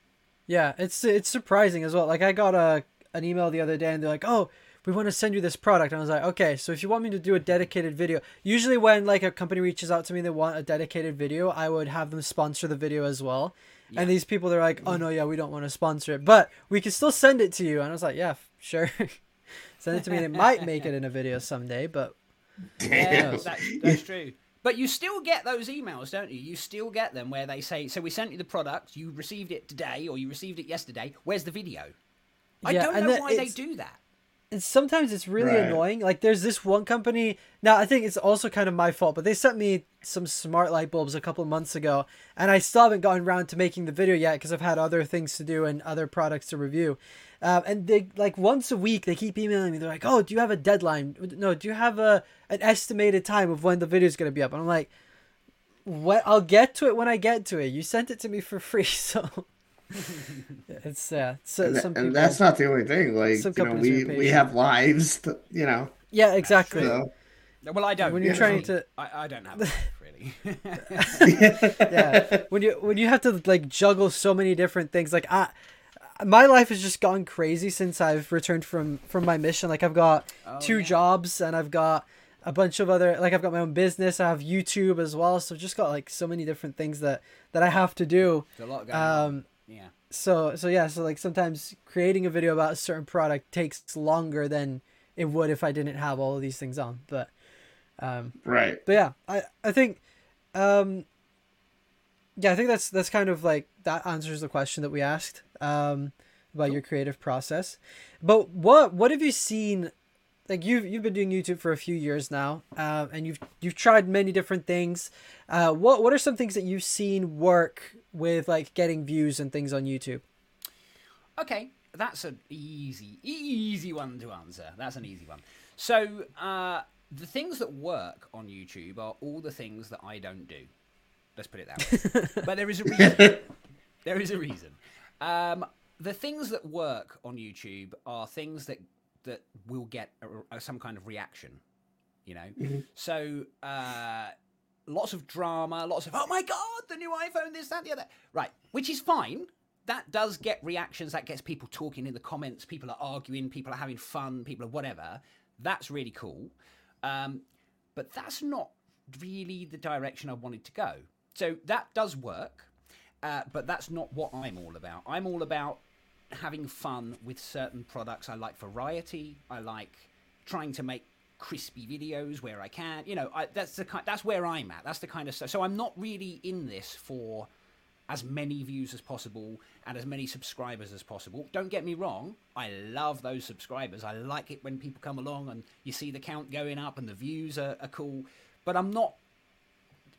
Yeah, it's it's surprising as well. Like I got a an email the other day and they're like, "Oh, we want to send you this product." And I was like, "Okay, so if you want me to do a dedicated video, usually when like a company reaches out to me they want a dedicated video, I would have them sponsor the video as well." Yeah. And these people they're like, "Oh no, yeah, we don't want to sponsor it, but we can still send it to you." And I was like, "Yeah, sure." *laughs* send it to me. And it might make it in a video someday, but yeah, that's, that's true. But you still get those emails, don't you? You still get them where they say, "So we sent you the product. You received it today, or you received it yesterday. Where's the video?" I yeah, don't know why they do that. And sometimes it's really right. annoying. Like there's this one company. Now I think it's also kind of my fault, but they sent me some smart light bulbs a couple months ago, and I still haven't gotten around to making the video yet because I've had other things to do and other products to review. Um, and they like once a week they keep emailing me. They're like, "Oh, do you have a deadline? No, do you have a an estimated time of when the video is gonna be up?" And I'm like, "What? I'll get to it when I get to it. You sent it to me for free, *laughs* so." It's yeah. So, and, people, and, that's not the only thing. Like you know, we we have lives. To, you know. Yeah, exactly. So. Well, I don't. When you're trying to, I, I don't have *laughs* really. yeah, when you when you have to like juggle so many different things, like I my life has just gone crazy since I've returned from from my mission. Like I've got oh, two yeah. jobs and I've got a bunch of other like I've got my own business. I have YouTube as well, so I've just got like so many different things that that I have to do. There's a lot going um, on. Yeah. So so yeah, so like sometimes creating a video about a certain product takes longer than it would if I didn't have all of these things on. But um right. But yeah, I I think um yeah, I think that's that's kind of like that answers the question that we asked um, about cool. your creative process. But what what have you seen? Like you've you've been doing YouTube for a few years now, uh, and you've you've tried many different things. Uh, what what are some things that you've seen work with like getting views and things on YouTube? Okay, that's an easy easy one to answer. That's an easy one. So uh, the things that work on YouTube are all the things that I don't do. Let's put it that way. *laughs* but there is a reason. there is a reason. Um, the things that work on YouTube are things that that will get a, a, some kind of reaction. You know, mm-hmm. so uh, lots of drama, lots of oh my god, the new iPhone, this, that, the other. Right, which is fine. That does get reactions. That gets people talking in the comments. People are arguing. People are having fun. People are whatever. That's really cool. Um, but that's not really the direction I wanted to go. So that does work, uh, but that's not what I'm all about. I'm all about having fun with certain products. I like variety. I like trying to make crispy videos where I can. You know, I, that's the kind. That's where I'm at. That's the kind of stuff. So I'm not really in this for as many views as possible and as many subscribers as possible. Don't get me wrong, I love those subscribers. I like it when people come along and you see the count going up and the views are, are cool. But I'm not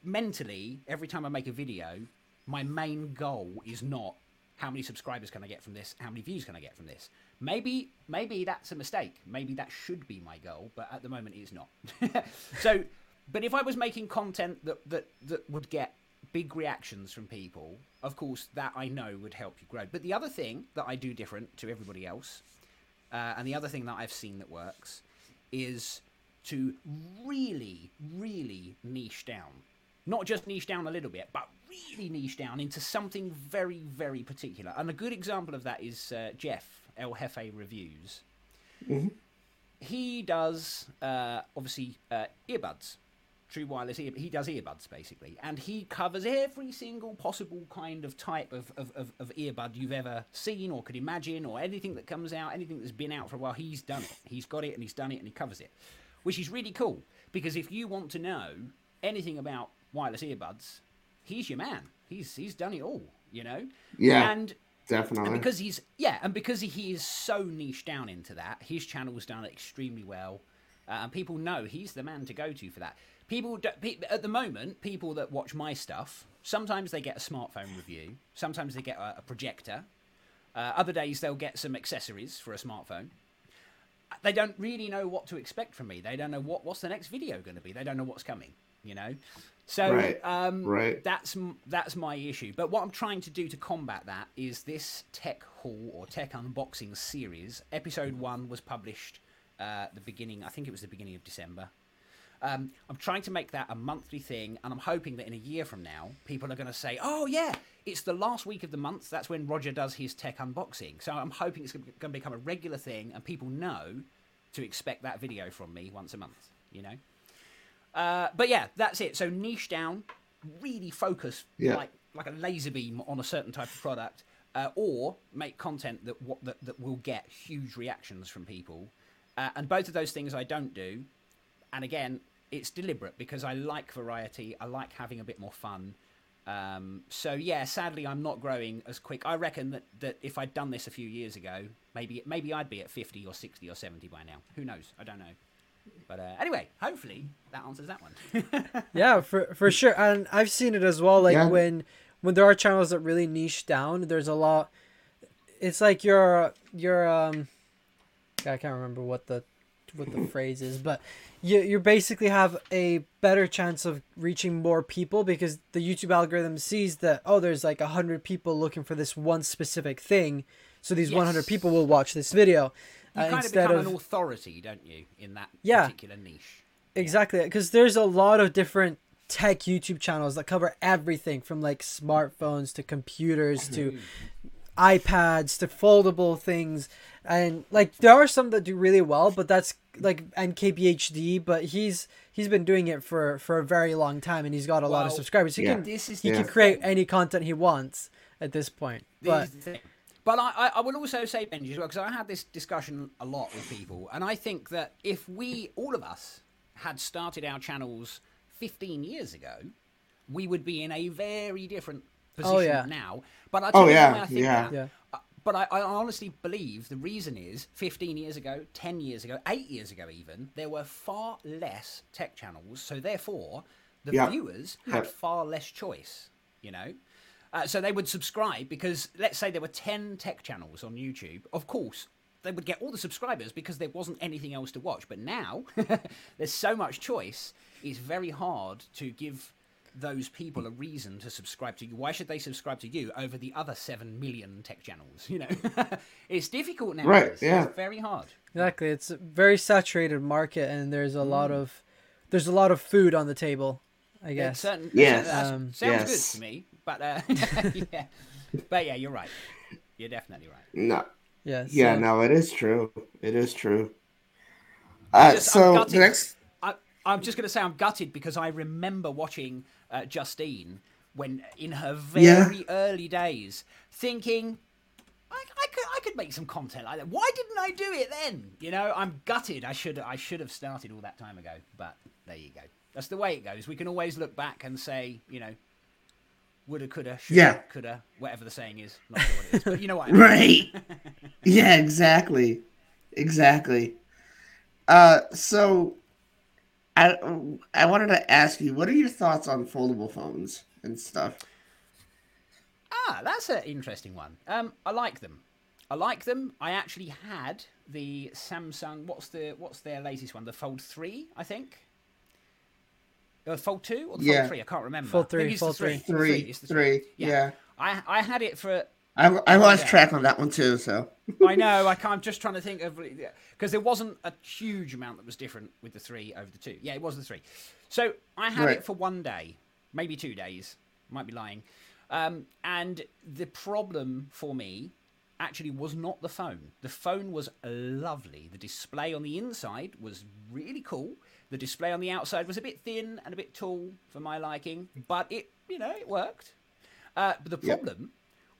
mentally, every time I make a video, my main goal is not how many subscribers can I get from this, how many views can I get from this. Maybe maybe that's a mistake. Maybe that should be my goal, but at the moment it's not. *laughs* so, but if I was making content that that that would get big reactions from people, of course that I know would help you grow. But the other thing that I do different to everybody else, uh, and the other thing that I've seen that works, is to really, really niche down not just niche down a little bit, but really niche down into something very, very particular. And a good example of that is uh, Jeff El Jefe Reviews. Mm-hmm. He does uh, obviously uh, earbuds, true wireless ear. He does earbuds basically, and he covers every single possible kind of type of, of, of, of earbud you've ever seen or could imagine, or anything that comes out, anything that's been out for a while. He's done it. He's got it, and he's done it, and he covers it, which is really cool because if you want to know anything about wireless earbuds, he's your man. He's he's done it all, you know. Yeah, and definitely. And because he's yeah, and because he is so niche down into that, his channel channel's done extremely well, uh, and people know he's the man to go to for that. People do, at the moment, people that watch my stuff, sometimes they get a smartphone review, sometimes they get a, a projector. Uh, other days they'll get some accessories for a smartphone they don't really know what to expect from me. They don't know what what's the next video going to be. They don't know what's coming. You know, so Right, um, right. that's that's my issue. But what I'm trying to do to combat that is this tech haul or tech unboxing series. Episode one was published uh, the beginning. I think it was the beginning of December. Um, I'm trying to make that a monthly thing, and I'm hoping that in a year from now, people are going to say, "Oh yeah, it's the last week of the month. That's when Roger does his tech unboxing." So I'm hoping it's going to become a regular thing, and people know to expect that video from me once a month. You know. Uh, but yeah, that's it. So niche down, really focus Yeah. like like a laser beam on a certain type of product, uh, or make content that what that, that will get huge reactions from people. Uh, and both of those things I don't do. And again, it's deliberate because I like variety. I like having a bit more fun. Um, so yeah, sadly, I'm not growing as quick. I reckon that, that if I'd done this a few years ago, maybe maybe I'd be at 50 or 60 or 70 by now. Who knows? I don't know. But uh, anyway, hopefully that answers that one. *laughs* Yeah, for for sure. And I've seen it as well. Like Yeah. when when there are channels that really niche down, there's a lot. It's like you're you're um, I can't remember what the what the phrase is, but you you basically have a better chance of reaching more people because the YouTube algorithm sees that oh there's like a hundred people looking for this one specific thing, so these one hundred people will watch this video. You kind of instead become of an authority, don't you, in that Yeah. particular niche? Exactly, because there's a lot of different tech YouTube channels that cover everything from like smartphones to computers to mm-hmm. iPads to foldable things, and like there are some that do really well, but that's like MKBHD, but he's he's been doing it for for a very long time, and he's got a lot of subscribers. He yeah. can This is he the can create any content he wants at this point. This But is the thing. But I, I, I will also say, Benji, as well, because I had this discussion a lot with people, and I think that if we, all of us, had started our channels 15 years ago, we would be in a very different position Oh, yeah. now. But I Oh, tell you yeah, why I think yeah. that. Yeah. Uh, But I, I honestly believe the reason is 15 years ago, 10 years ago, 8 years ago, even, there were far less tech channels. So, therefore, the Yeah. viewers had far less choice, you know? Uh, so they would subscribe because, let's say, there were 10 tech channels on YouTube. Of course, they would get all the subscribers because there wasn't anything else to watch. But now, *laughs* there's so much choice, it's very hard to give those people a reason to subscribe to you. Why should they subscribe to you over the other 7 million tech channels? You know, *laughs* it's difficult now. Right, yeah. It's very hard. exactly, it's a very saturated market, and there's a Mm. lot of there's a lot of food on the table. I guess. certain, Yes. Um, sounds Yes. good to me. But, uh, *laughs* yeah. But yeah, you're right. You're definitely right. No, Yeah. yeah, so- no, it is true. It is true. Uh, Just- I'm so the next, I, I'm just going to say I'm gutted because I remember watching uh, Justine when in her very Yeah. early days, thinking. I, I could I could make some content like that. Why didn't I do it then? You know, I'm gutted. I should I should have started all that time ago. But there you go. That's the way it goes. We can always look back and say, you know, woulda, coulda, shoulda, Yeah. coulda, whatever the saying is. Not sure what it is, but you know what I mean. right? yeah, exactly, exactly. Uh, so I I wanted to ask you, what are your thoughts on foldable phones and stuff? Ah, that's an interesting one. Um, I like them. I like them. I actually had the Samsung. What's the what's their latest one? The Fold Three, I think. Uh, Fold Two or the Yeah. Three? I can't remember. Fold three, it's Fold three. It's Three, It's the three, yeah. I I had it for. I I lost Yeah. track on that one too. So I know. I can't, I'm just trying to think of because there wasn't a huge amount that was different with the three over the two. Yeah, it was the three. So I had Right. it for one day, maybe two days. Might be lying. Um, and the problem for me actually was not the phone. The phone was lovely. The display on the inside was really cool. The display on the outside was a bit thin and a bit tall for my liking, but it, you know, it worked. Uh, but the Yep. problem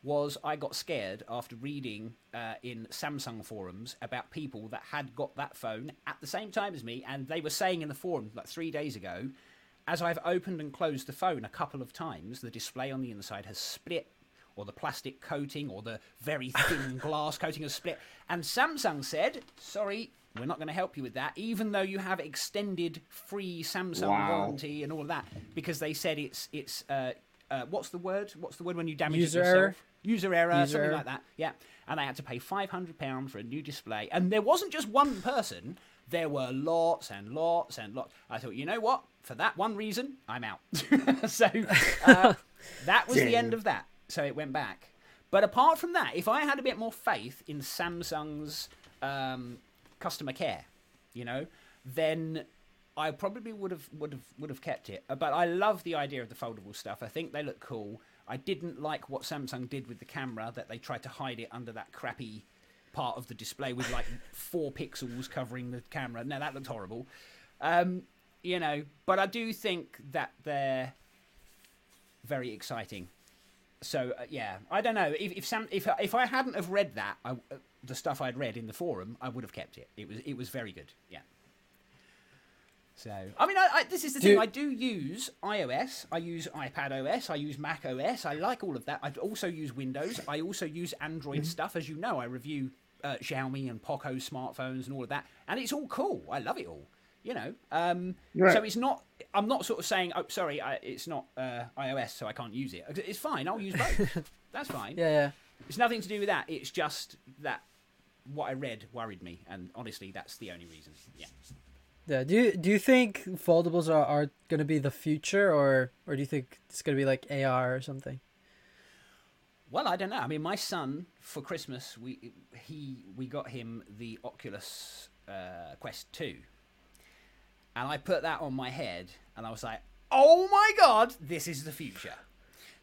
was I got scared after reading uh, in Samsung forums about people that had got that phone at the same time as me, and they were saying in the forum like three days ago, as I've opened and closed the phone a couple of times, the display on the inside has split, or the plastic coating, or the very thin *laughs* glass coating has split. And Samsung said, "Sorry, we're not going to help you with that, even though you have extended free Samsung Wow. warranty and all of that, because they said it's it's uh, uh, what's the word? What's the word when you damage User it yourself? error? User error, User something error. like that. Yeah, and they had to pay five hundred pound for a new display, and there wasn't just one person. there were lots and lots and lots. I thought, you know what? For that one reason, I'm out. *laughs* so uh, *laughs* that was the end of that. So it went back. But apart from that, if I had a bit more faith in Samsung's um, customer care, you know, then I probably would have would have would have kept it. But I love the idea of the foldable stuff. I think they look cool. I didn't like what Samsung did with the camera that they tried to hide it under that crappy part of the display with like *laughs* four pixels covering the camera. Now that looked horrible. Um, you know, but I do think that they're very exciting. So uh, yeah, I don't know if if Sam if if I hadn't have read that I, uh, the stuff I'd read in the forum, I would have kept it. It was it was very good. Yeah. So I mean, I, I, this is the Do thing. you- I do use iOS. I use iPad OS. I use Mac OS. I like all of that. I also use Windows. I also use Android stuff. As you know, I review uh, Xiaomi and Poco smartphones and all of that, and it's all cool. I love it all. You know, um, Right. so it's not. I'm not sort of saying, "Oh, sorry, I, it's not uh, iOS, so I can't use it." It's fine. I'll use both. *laughs* That's fine. Yeah, yeah. It's nothing to do with that. It's just that what I read worried me, and honestly, that's the only reason. Yeah. Yeah. Do you do you think foldables are, are gonna be the future or or do you think it's gonna be like AR or something? Well, I don't know. I mean, my son for Christmas, we he we got him the Oculus uh, Quest Two, and I put that on my head, and I was like, "Oh my god, this is the future."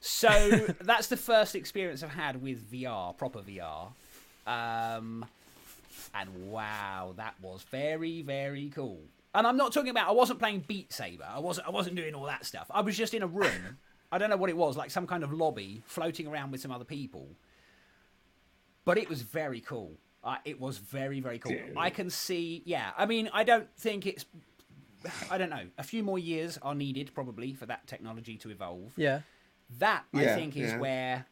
So *laughs* that's the first experience I've had with VR, proper VR, um, and wow, that was very very cool. And I'm not talking about I wasn't playing Beat Saber. I wasn't I wasn't doing all that stuff. I was just in a room. *coughs* I don't know what it was, like some kind of lobby, floating around with some other people. But it was very cool. Uh, it was very very cool. I can see. Yeah, I mean, I don't think it's. *sighs* I don't know. A few more years are needed probably for that technology to evolve Yeah. That I think is yeah. where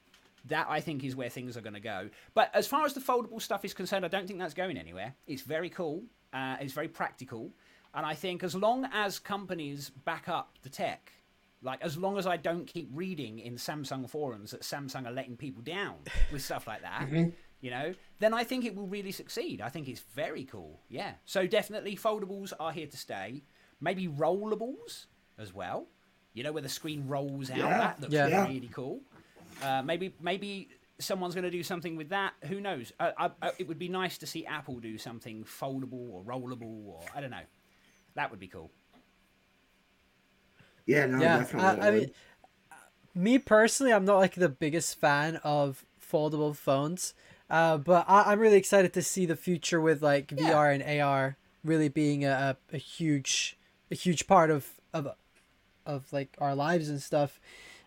that I think is where things are going to go. But as far as the foldable stuff is concerned, I don't think that's going anywhere. It's very cool. Uh, it's very practical, and I think as long as companies back up the tech, like as long as I don't keep reading in Samsung forums that Samsung are letting people down *laughs* with stuff like that. You know, then I think it will really succeed. I think it's very cool. Yeah. So definitely, foldables are here to stay. Maybe rollables as well. You know, where the screen rolls out. Yeah. That looks Yeah. really cool. Uh, maybe maybe someone's going to do something with that. Who knows? Uh, I, I, it would be nice to see Apple do something foldable or rollable or I don't know. That would be cool. Yeah, no, yeah. definitely. I, I mean, me personally, I'm not like the biggest fan of foldable phones, uh, but I, I'm really excited to see the future with like Yeah. VR and AR really being a, a, a huge a huge part of of of like our lives and stuff.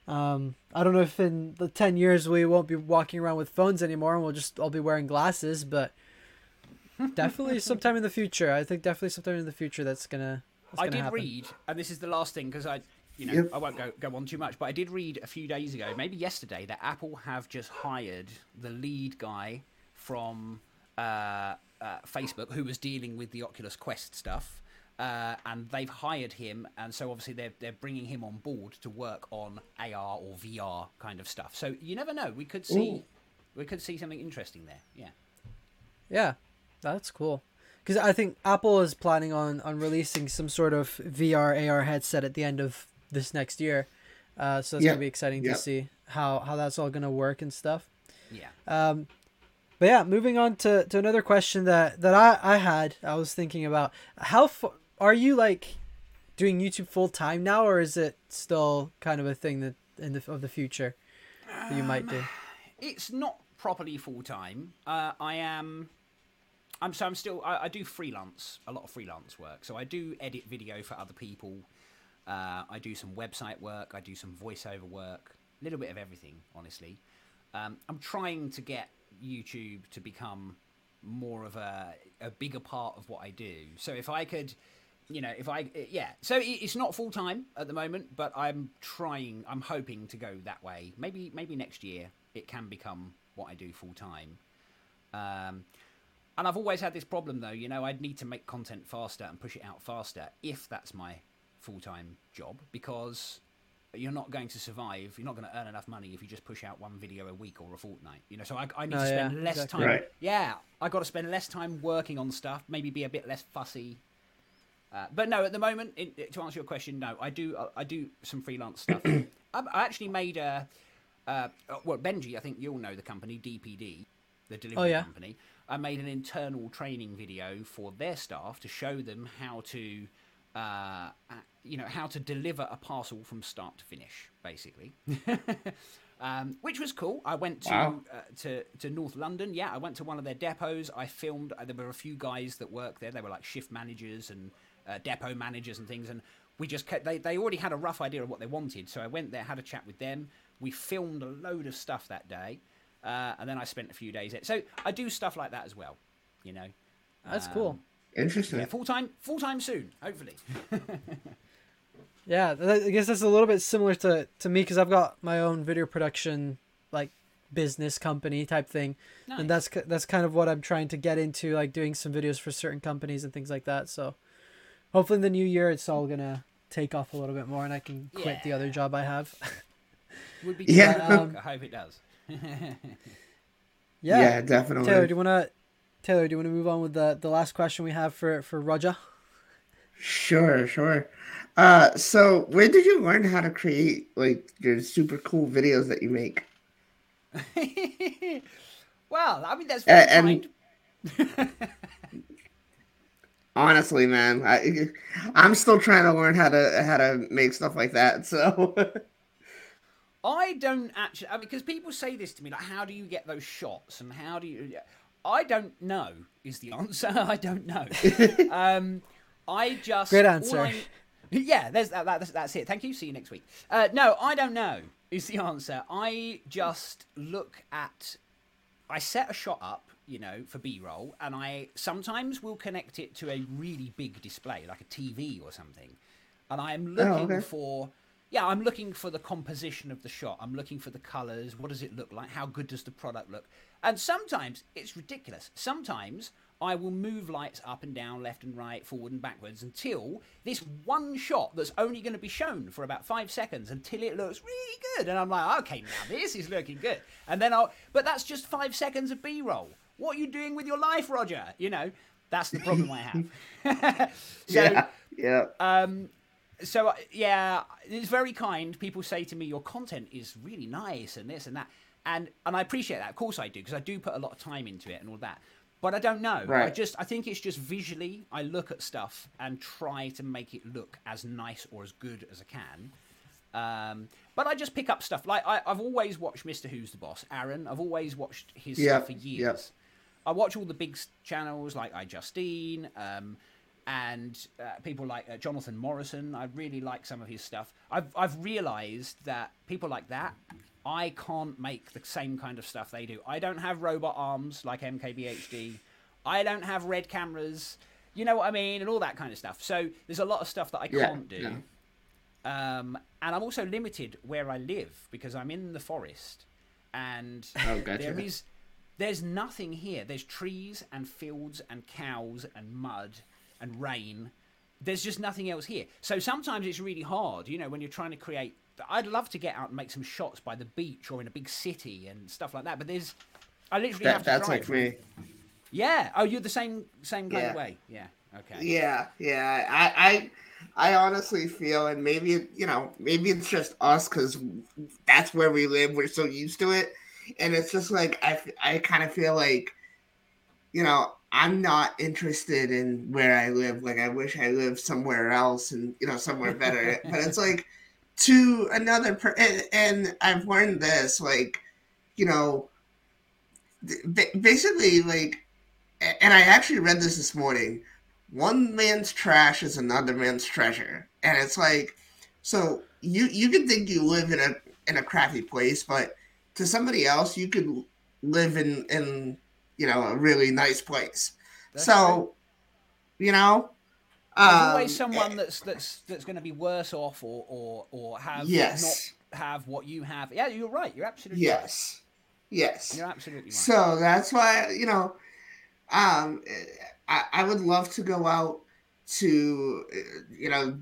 Um, I don't know if in the ten years we won't be walking around with phones anymore and we'll just all be wearing glasses, but *laughs* definitely sometime in the future. I think definitely sometime in the future that's gonna. That's I gonna did happen. read, and this is the last thing because I, you know, Yep. I won't go, go on too much, but I did read a few days ago, maybe yesterday, that Apple have just hired the lead guy from uh, uh, Facebook who was dealing with the Oculus Quest stuff. Uh, and they've hired him, and so obviously they're they're bringing him on board to work on AR or VR kind of stuff. So you never know; we could see Ooh. we could see something interesting there. Yeah. Yeah, that's cool. Because I think Apple is planning on on releasing some sort of VR AR headset at the end of this next year. Uh, so it's Yeah, gonna be exciting yeah. to see how how that's all gonna work and stuff. Yeah. Um, but yeah, moving on to, to another question that that I I had. I was thinking about how f- are you like doing YouTube full time now, or is it still kind of a thing that in the of the future that you might do? it's not properly full time. Uh, I am. I'm so I'm still. I, I do freelance a lot of freelance work. So I do edit video for other people. Uh, I do some website work. I do some voiceover work. A little bit of everything, honestly. Um, I'm trying to get YouTube to become more of a a bigger part of what I do. So if I could. You know, if I yeah, so it's not full time at the moment, but I'm trying. I'm hoping to go that way. Maybe maybe next year it can become what I do full time. Um, and I've always had this problem though. You know, I'd need to make content faster and push it out faster if that's my full time job because you're not going to survive. You're not going to earn enough money if you just push out one video a week or a fortnight. You know, so I, I need Oh, to yeah, spend less exactly. time. Right. Yeah, I got to spend less time working on stuff. Maybe be a bit less fussy. Uh, but no, at the moment, in, to answer your question, no, I do. I, I do some freelance stuff. *clears throat* I, I actually made a. Uh, well, Benji, I think you'll know the company DPD, the delivery Oh, yeah. company. I made an internal training video for their staff to show them how to, uh, uh, you know, how to deliver a parcel from start to finish, basically. *laughs* um, which was cool. I went to Wow. uh, to to North London. Yeah, I went to one of their depots. I filmed. Uh, there were a few guys that worked there. They were like shift managers and uh, depot managers and things. And we just kept, they they already had a rough idea of what they wanted. So I went there, had a chat with them. We filmed a load of stuff that day, uh, and then I spent a few days there. So I do stuff like that as well. You know. That's Um, cool. Interesting. Yeah, full time, full time soon, hopefully. *laughs* Yeah, I guess that's a little bit similar to to me because I've got my own video production like business company type thing, Nice. and that's that's kind of what I'm trying to get into, like doing some videos for certain companies and things like that. So hopefully in the new year it's all gonna take off a little bit more, and I can quit the other job I have. *laughs* Would be Yeah. good. Um, I hope it does. yeah. Yeah, definitely. Taylor, do you wanna Taylor, do you wanna move on with the the last question we have for for Roger? Sure, sure. Uh, so where did you learn how to create like your super cool videos that you make? *laughs* well, I mean that's Uh, very and- kind. *laughs* Honestly, man, I I'm still trying to learn how to how to make stuff like that. So *laughs* I don't actually, I mean, because people say this to me, like, how do you get those shots and how do you? I don't know is the *laughs* answer. I don't know. *laughs* um, I just Great answer. I- yeah, there's that, that, that's, that's it. Thank you. See you next week. Uh, no, I don't know is the answer. I just look at. I set a shot up, you know, for B-roll, and I sometimes will connect it to a really big display, like a TV or something, and I'm oh, looking okay. for. Yeah, I'm looking for the composition of the shot. I'm looking for the colors. What does it look like? How good does the product look? And sometimes it's ridiculous. Sometimes I will move lights up and down, left and right, forward and backwards until this one shot that's only going to be shown for about five seconds until it looks really good. And I'm like, okay, now this is looking good. And then I'll, but that's just five seconds of B roll. What are you doing with your life, Roger? You know, that's the problem I have. *laughs* *laughs* so, yeah, yeah. um, so uh, yeah, it's very kind. People say to me, "Your content is really nice," and this and that, and and I appreciate that. Of course, I do because I do put a lot of time into it and all that. But I don't know. I just I think it's just visually. I look at stuff and try to make it look as nice or as good as I can. Um, but I just pick up stuff like I, I've always watched Mr. Who's the Boss, Arun. I've always watched his stuff for years. I watch all the big channels like iJustine um, and uh, people like uh, Jonathan Morrison. I really like some of his stuff. I've I've realised that people like that, I can't make the same kind of stuff they do. I don't have robot arms like MKBHD. I don't have red cameras. You know what I mean, and all that kind of stuff. So there's a lot of stuff that I Yeah, can't do. yeah. Um, and I'm also limited where I live because I'm in the forest, and Oh, gotcha. there is there's nothing here. There's trees and fields and cows and mud and rain. There's just nothing else here. So sometimes it's really hard, you know, when you're trying to create. I'd love to get out and make some shots by the beach or in a big city and stuff like that, but there's. I literally have That, to that's drive. like me. Yeah. Oh, you're the same same kind of way. Yeah. Okay. Yeah, yeah. I, I, I honestly feel, and maybe you know, maybe it's just us because that's where we live. We're so used to it, and it's just like I I kind of feel like, you know, I'm not interested in where I live. Like I wish I lived somewhere else, and you know, somewhere better. *laughs* but it's like to another per, and, and I've learned this, like, you know, basically, like, and I actually read this this morning one man's trash is another man's treasure and it's like so you you can think you live in a in a crappy place but to somebody else you could live in in you know a really nice place That's so you know There's um, always someone that's that's that's going to be worse off or or or have Yes. not have what you have. Yeah, you're right. You're absolutely yes yes. You're absolutely right. So that's why you know, um, I, I would love to go out to, uh, you know,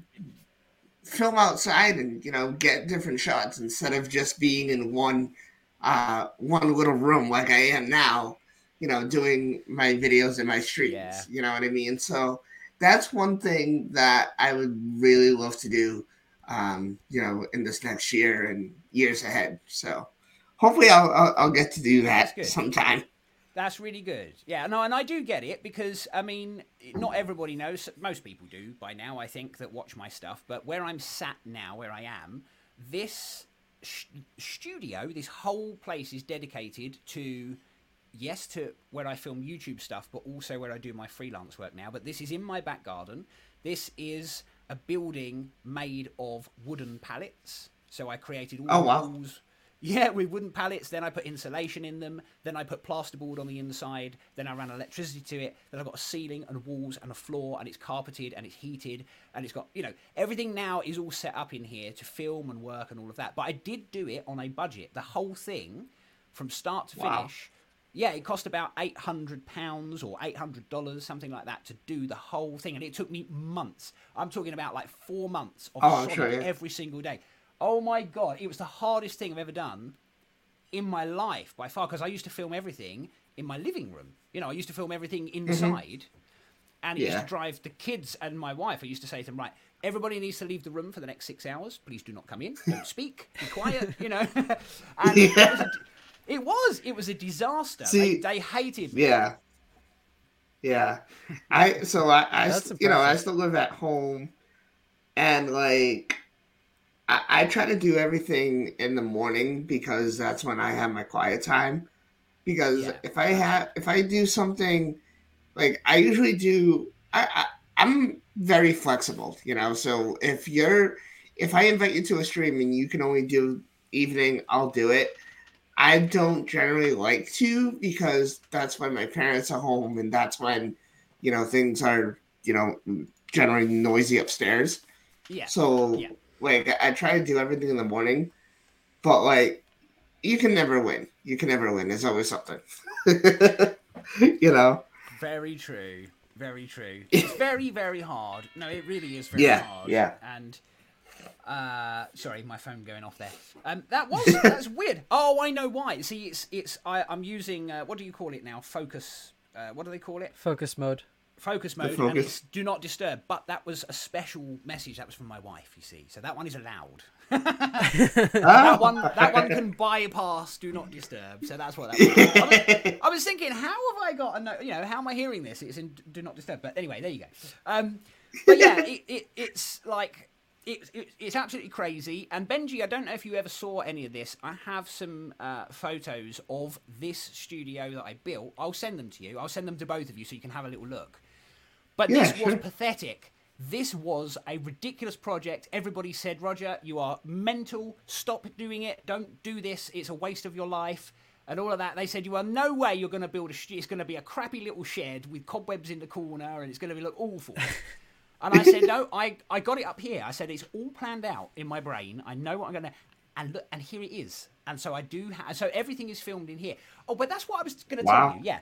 film outside and you know get different shots instead of just being in one uh, one little room like I am now. You know, doing my videos and my streams. Yeah. You know what I mean? So that's one thing that I would really love to do. Um, you know, in this next year and years ahead. So hopefully, I'll I'll, I'll get to do That's that good. sometime. That's really good. Yeah, no, and I do get it because I mean, not everybody knows. Most people do by now. I think that watch my stuff. But where I'm sat now, where I am, this sh- studio, this whole place is dedicated to, yes, to where I film YouTube stuff, but also where I do my freelance work now. But this is in my back garden. This is a building made of wooden pallets. So I created all Oh, the wow. walls yeah, with wooden pallets. Then I put insulation in them. Then I put plasterboard on the inside. Then I ran electricity to it. Then I've got a ceiling and walls and a floor and it's carpeted and it's heated and it's got, you know, everything now is all set up in here to film and work and all of that. But I did do it on a budget. The whole thing from start to Wow. finish. Yeah, it cost about eight hundred pounds or eight hundred dollars, something like that, to do the whole thing, and it took me months. I'm talking about like four months of Oh, sure, yeah. every single day. Oh my god, it was the hardest thing I've ever done in my life by far because I used to film everything in my living room. You know, I used to film everything mm-hmm. inside. And it used to drive the kids and my wife. I used to say to them, right, everybody needs to leave the room for the next six hours. Please do not come in. *laughs* Don't speak. Be quiet, you know. *laughs* *laughs* and it, was a, it was. It was a disaster. See- they, they hated me. Yeah. Yeah. I so I, I you know, I still live at home and like I, I try to do everything in the morning because that's when I have my quiet time. Because Yeah. if I have if I do something like I usually do I, I I'm very flexible, you know. So if you're if I invite you to a stream and you can only do evening, I'll do it. I don't generally like to because that's when my parents are home and that's when, you know, things are, you know, generally noisy upstairs. Yeah. So, Yeah. Like, I try to do everything in the morning, but, like, you can never win. You can never win. There's always something. *laughs* you know? Very true. Very true. *laughs* It's very, very hard. No, it really is very Yeah, hard. yeah. And uh sorry, my phone going off there. Um that was *laughs* that's weird. Oh, I know why. See, it's it's I, I'm using uh, what do you call it now? Focus uh, what do they call it? Focus mode. Focus mode and focus. it's do not disturb. But that was a special message that was from my wife, you see. So that one is allowed. *laughs* Ah. that one that one can bypass do not disturb. So that's what that was. I was, I was thinking, how have I got a no, you know, how am I hearing this? It's in do not disturb. But anyway, there you go. Um, but yeah, it, it, it's like it, it, it's absolutely crazy. And Benji, I don't know if you ever saw any of this. I have some uh, photos of this studio that I built. I'll send them to you. I'll send them to both of you so you can have a little look. But Yeah, this was pathetic. This was a ridiculous project. Everybody said, Roger, you are mental. Stop doing it. Don't do this. It's a waste of your life. And all of that. They said, you are no way you're going to build a sh- It's going to be a crappy little shed with cobwebs in the corner and it's going to look awful. *laughs* and I said, no, I, I got it up here. I said, it's all planned out in my brain. I know what I'm going to. And look, and here it is. And so I do. Ha- so everything is filmed in here. Oh, but that's what I was going to Wow. tell you. Yeah.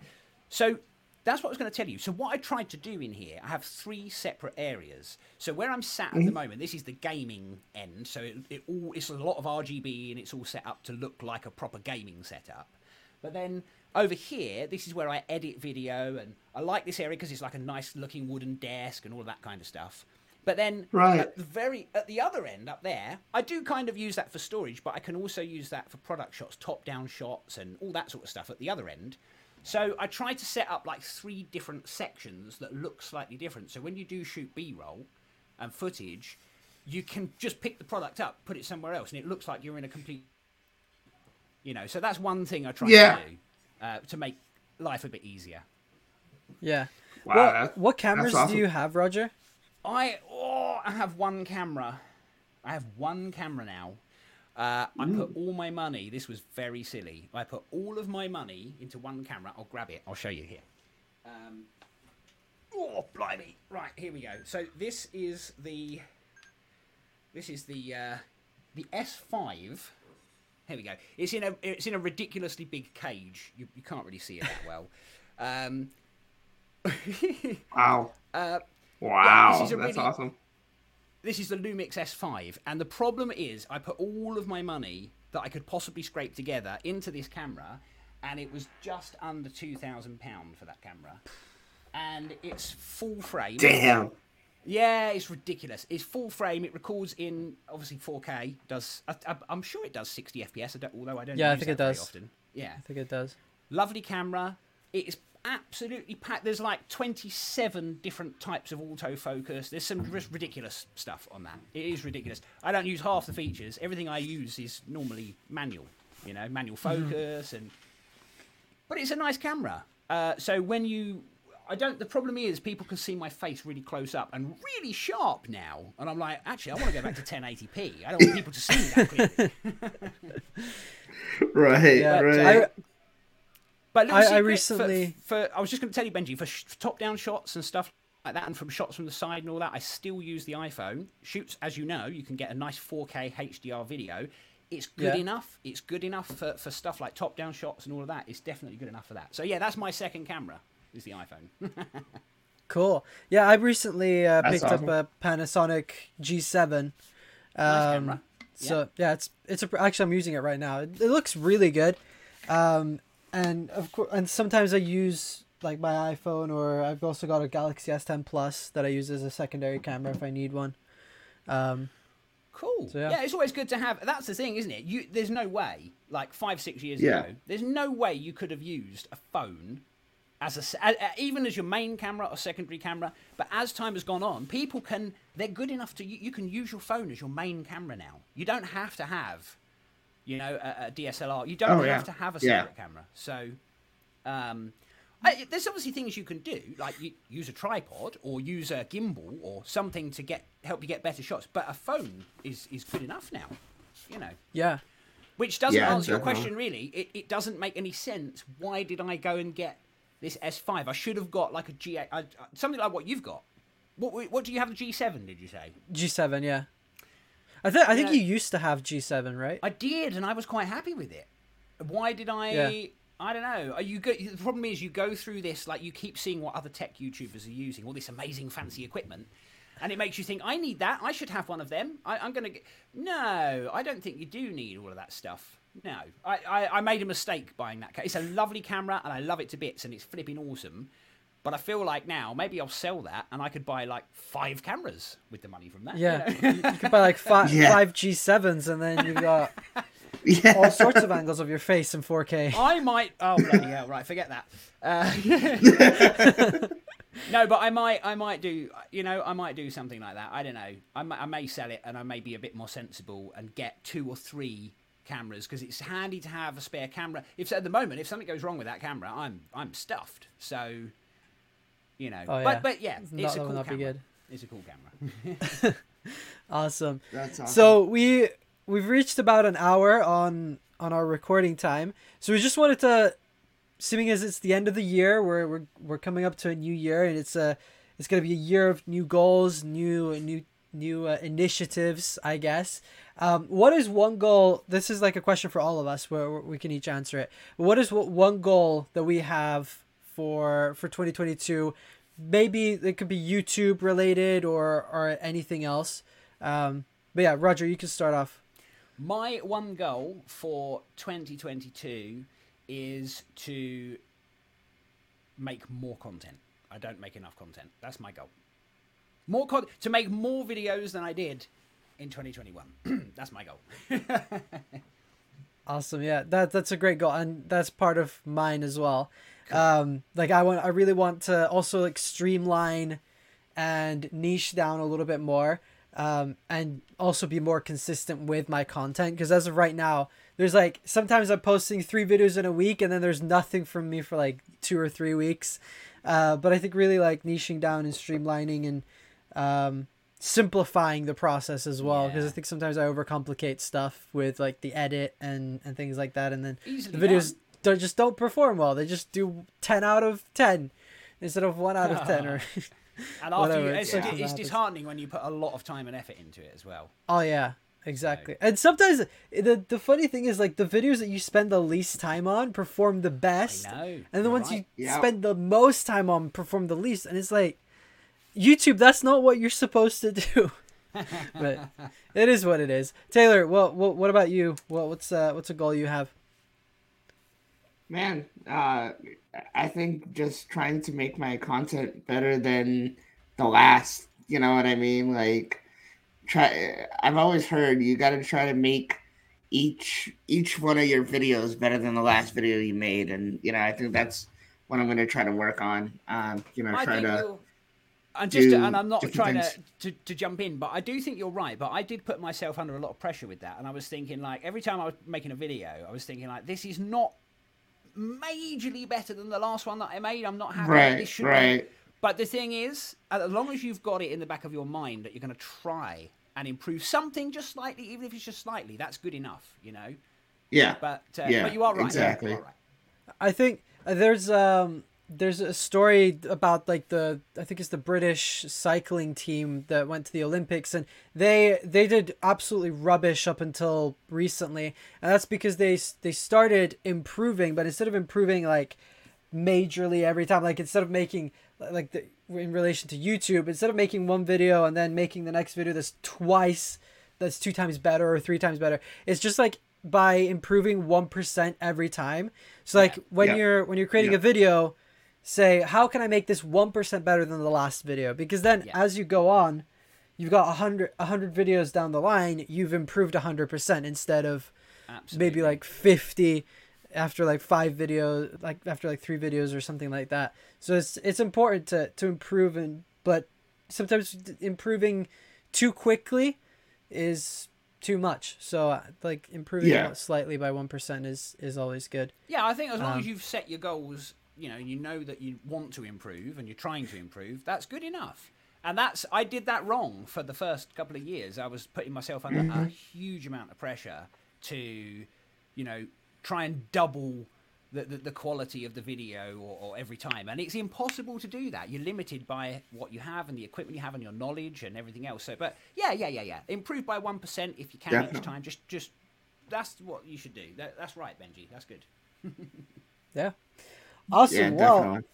So that's what I was going to tell you. So what I tried to do in here, I have three separate areas. So where I'm sat at the mm-hmm. moment, this is the gaming end. So it, it all it's a lot of RGB and it's all set up to look like a proper gaming setup. But then over here, this is where I edit video, and I like this area because it's like a nice looking wooden desk and all of that kind of stuff. But then Right. at the very at the other end up there, I do kind of use that for storage, but I can also use that for product shots, top down shots, and all that sort of stuff at the other end. So I tried to set up like three different sections that look slightly different. So when you do shoot B-roll and footage, you can just pick the product up, put it somewhere else, and it looks like you're in a complete. You know, so that's one thing I try Yeah. to do uh, to make life a bit easier. Yeah. Wow, what, that- what cameras awesome. do you have, Roger? I oh, I have one camera. I have one camera now. Uh, I put all my money. This was very silly. I put all of my money into one camera. I'll grab it. I'll show you here. Um, oh, blimey! Right here we go. So this is the this is the uh, the S5. Here we go. It's in a it's in a ridiculously big cage. You, you can't really see it that well. Um, *laughs* Wow. uh, Wow. a That's really- awesome. This is the Lumix S5, and the problem is I put all of my money that I could possibly scrape together into this camera, and it was just under two thousand pound for that camera, and it's full frame. Damn. Yeah, it's ridiculous. It's full frame. It records in obviously 4K. Does I, I, I'm sure it does 60 FPS. Although I don't. Yeah, I think that it does. Often. Yeah, I think it does. lovely camera. It is absolutely packed. There's like 27 different types of autofocus. There's some ris- ridiculous stuff on that. It is ridiculous. I don't use half the features. Everything I use is normally manual. You know, manual focus and. But it's a nice camera. Uh, so when you, I don't. The problem is people can see my face really close up and really sharp now, and I'm like, actually, I want to go back to 1080p. I don't want people to see me that clearly. *laughs* Right, *laughs* Yeah, right. I, But little I- I secret for- recently- for, I was just going to tell you, Benji, for, sh- top-down shots and stuff like that, and from shots from the side and all that, I still use the iPhone. Shoots, as you know, you can get a nice 4K HDR video. It's good Yeah. enough. It's good enough for, for stuff like top-down shots and all of that. It's definitely good enough for that. So yeah, that's my second camera. Is the iPhone. *laughs* Cool. Yeah, I recently uh, picked awesome. up a Panasonic G7. Um, Nice camera. So yeah, it's it's a, actually I'm using it right now. It, it looks really good. Um, and of course, and sometimes I use like my iPhone or I've also got a Galaxy S10 Plus that I use as a secondary camera if I need one. Um, Cool. So, yeah. yeah. it's always good to have. That's the thing, isn't it? You there's no way, like five, six years Yeah. ago, there's no way you could have used a phone as a, even as your main camera or secondary camera. But as time has gone on, people can they're good enough to you, you can use your phone as your main camera now. You don't have to have, you know, a, a DSLR. You don't Oh, have yeah. to have a Yeah. separate camera. So. Um, I, there's obviously things you can do, like you, use a tripod or use a gimbal or something to get help you get better shots. But a phone is is good enough now, you know. yeah. Which doesn't Yeah, answer your question really. It, it doesn't make any sense. Why did I go and get this S5? I should have got like a G8, uh, something like what you've got. What what do you have the G7? Did you say? G7, yeah. I think I think Yeah. you used to have G7, right? I did, and I was quite happy with it. Why did I? Yeah. I don't know. Are You go, the problem is you go through this like you keep seeing what other tech YouTubers are using, all this amazing fancy equipment, and it makes you think, I need that. I should have one of them. I, I'm gonna get. No, I don't think you do need all of that stuff. No, I, I, I made a mistake buying that. ca- It's a lovely camera, and I love it to bits, and it's flipping awesome. But I feel like now maybe I'll sell that, and I could buy like five cameras with the money from that. you Yeah. know? you, you could buy like *laughs* five Yeah. five G7s and then you've got *laughs* yeah. all sorts of angles of your face in 4K. I might. Oh bloody hell! Right, forget that. Uh, *laughs* no, but I might. I might do. You know, I might do something like that. I don't know. I may, I may sell it, and I may be a bit more sensible and get two or three cameras because it's handy to have a spare camera. If at the moment, if something goes wrong with that camera, I'm I'm stuffed. So, you know. Oh, yeah. But but yeah, Not- it's a cool not be camera. good. It's a cool camera. *laughs* *laughs* Awesome. That's awesome. So we we've reached about an hour on on our recording time. So we just wanted to, seeing as it's the end of the year, we're we're we're coming up to a new year, and it's a it's gonna be a year of new goals, new new new uh, initiatives, I guess. Um, what is one goal? This is like a question for all of us, where, where we can each answer it. What is what one goal that we have for for 2022? Maybe it could be YouTube related or or anything else. Um, but yeah, Roger, you can start off. My one goal for 2022 is to make more content. I don't make enough content. That's my goal. More con- to make more videos than I did in 2021. *clears throat* That's my goal. *laughs* Awesome, yeah, that that's a great goal, and that's part of mine as well. Um, like I want, I really want to also like streamline and niche down a little bit more, um, and also be more consistent with my content. Because as of right now, there's like sometimes I'm posting three videos in a week, and then there's nothing from me for like two or three weeks. Uh, but I think really like niching down and streamlining and um, simplifying the process as well because Yeah. I think sometimes I overcomplicate stuff with like the edit and and things like that and then Easily the videos done. Don't just don't perform well they just do 10 out of 10 instead of 1 out of 10 or *laughs* And after whatever, you, it's, sometimes it's disheartening when you put a lot of time and effort into it as well. oh yeah exactly and sometimes the the funny thing is like the videos that you spend the least time on perform the best I know. and the you're ones right. you Yeah. spend the most time on perform the least and it's like youtube that's not what you're supposed to do *laughs* but it is what it is. Taylor, well, what, what about you? What, what's uh, what's a goal you have? Man, uh, I think just trying to make my content better than the last. You know what I mean? Like, try. I've always heard you got to try to make each each one of your videos better than the last video you made, and you know I think that's what I'm going to try to work on. Um, you know, I try to. you'll- and just do and I'm not trying to, to to jump in, but I do think you're right. But I did put myself under a lot of pressure with that, and I was thinking like every time I was making a video, I was thinking like this is not majorly better than the last one that I made. I'm not happy. This Right, be- right. But the thing is, as long as you've got it in the back of your mind that you're going to try and improve something just slightly, even if it's just slightly, that's good enough, you know. Yeah. But uh, Yeah, but you are right. exactly. You are right. I think uh, there's um there's a story about like the I think it's the British cycling team that went to the Olympics and they they did absolutely rubbish up until recently and that's because they they started improving but instead of improving like majorly every time like instead of making like the, in relation to YouTube instead of making one video and then making the next video that's twice that's two times better or three times better it's just like by improving 1% every time so like when Yeah. you're when you're creating Yeah. a video say how can i make this 1% better than the last video because then Yeah. as you go on you've got 100 100 videos down the line you've improved 100% instead of Absolutely. maybe like 50 after like five videos like after like three videos or something like that so it's it's important to to improve and but sometimes improving too quickly is too much so uh, like improving Yeah. slightly by 1% is is always good Yeah, I think as long Um, as you've set your goals, you know, you know that you want to improve and you're trying to improve, that's good enough. And that's I did that wrong for the first couple of years. I was putting myself under a mm-hmm. huge amount of pressure to, you know, try and double the, the, the quality of the video or, or every time. And it's impossible to do that. You're limited by what you have and the equipment you have and your knowledge and everything else. So but yeah, yeah, yeah, yeah. Improve by one percent if you can Definitely. each time. Just just that's what you should do. That, that's right, Benji. That's good. *laughs* yeah awesome Yeah, well definitely.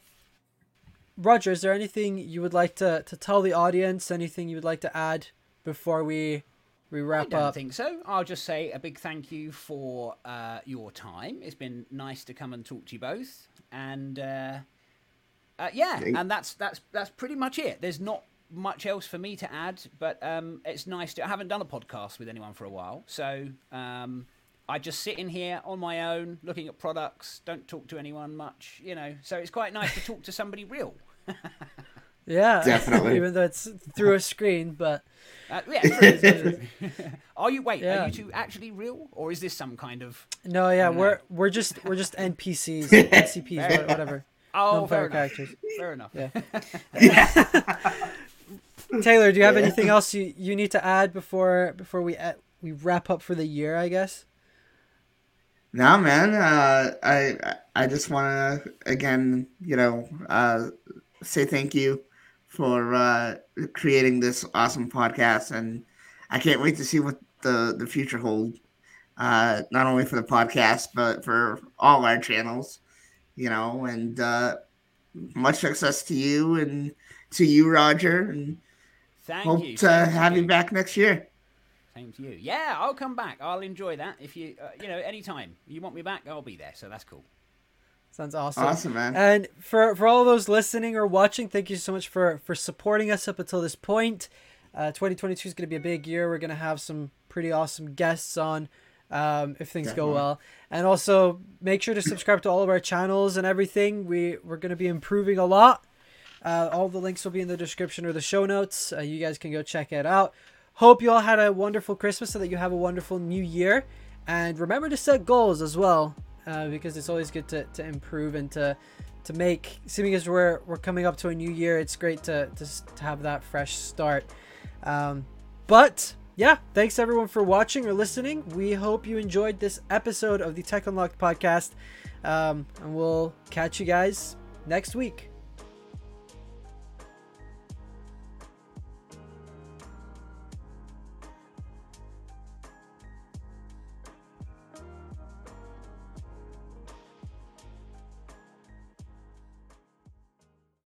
roger is there anything you would like to to tell the audience anything you would like to add before we we wrap I wrap don't up think so. I'll just say a big thank you for uh, your time. It's been nice to come and talk to you both, and uh, uh, yeah, Thank- and that's that's that's pretty much it. There's not much else for me to add, but um, it's nice to. I haven't done a podcast with anyone for a while, so um, I just sit in here on my own, looking at products. Don't talk to anyone much, you know. So it's quite nice to talk to somebody real. *laughs* yeah Definitely. even though it's through a screen but Uh, yeah, true, *laughs* true. are you wait? Yeah. Are you two actually real, or is this some kind of? no yeah don't know. we're we're just we're just npcs *laughs* ncps wha- whatever Oh, fair player enough. characters Fair enough. Yeah. Taylor, do you have anything else you, you need to add before before we uh, we wrap up for the year? I guess. No, man. Uh, I I just want to again, you know, uh, say thank you for uh, creating this awesome podcast, and I can't wait to see what the the future hold. Uh, not only for the podcast, but for all our channels, you know. And uh, much success to you and to you, Roger, and Thank hope you. to to have you you. back next year. Same to you. Yeah, I'll come back. I'll enjoy that. If you, uh, you know, anytime you want me back, I'll be there. So that's cool. Sounds awesome. Awesome, man. And for for all those listening or watching, thank you so much for for supporting us up until this point. Uh, 2022 is going to be a big year. We're going to have some pretty awesome guests on um, if things go well. And also make sure to subscribe to all of our channels and everything. We we're going to be improving a lot. Uh, all the links will be in the description or the show notes. Uh, you guys can go check it out. Hope you all had a wonderful Christmas so that you have a wonderful new year. And remember to set goals as well, uh, because it's always good to, to improve and to to make. Seeing as we're we're coming up to a new year, it's great to to, to have that fresh start. Um, but yeah, thanks everyone for watching or listening. We hope you enjoyed this episode of the Tech Unlocked podcast, um, and we'll catch you guys next week.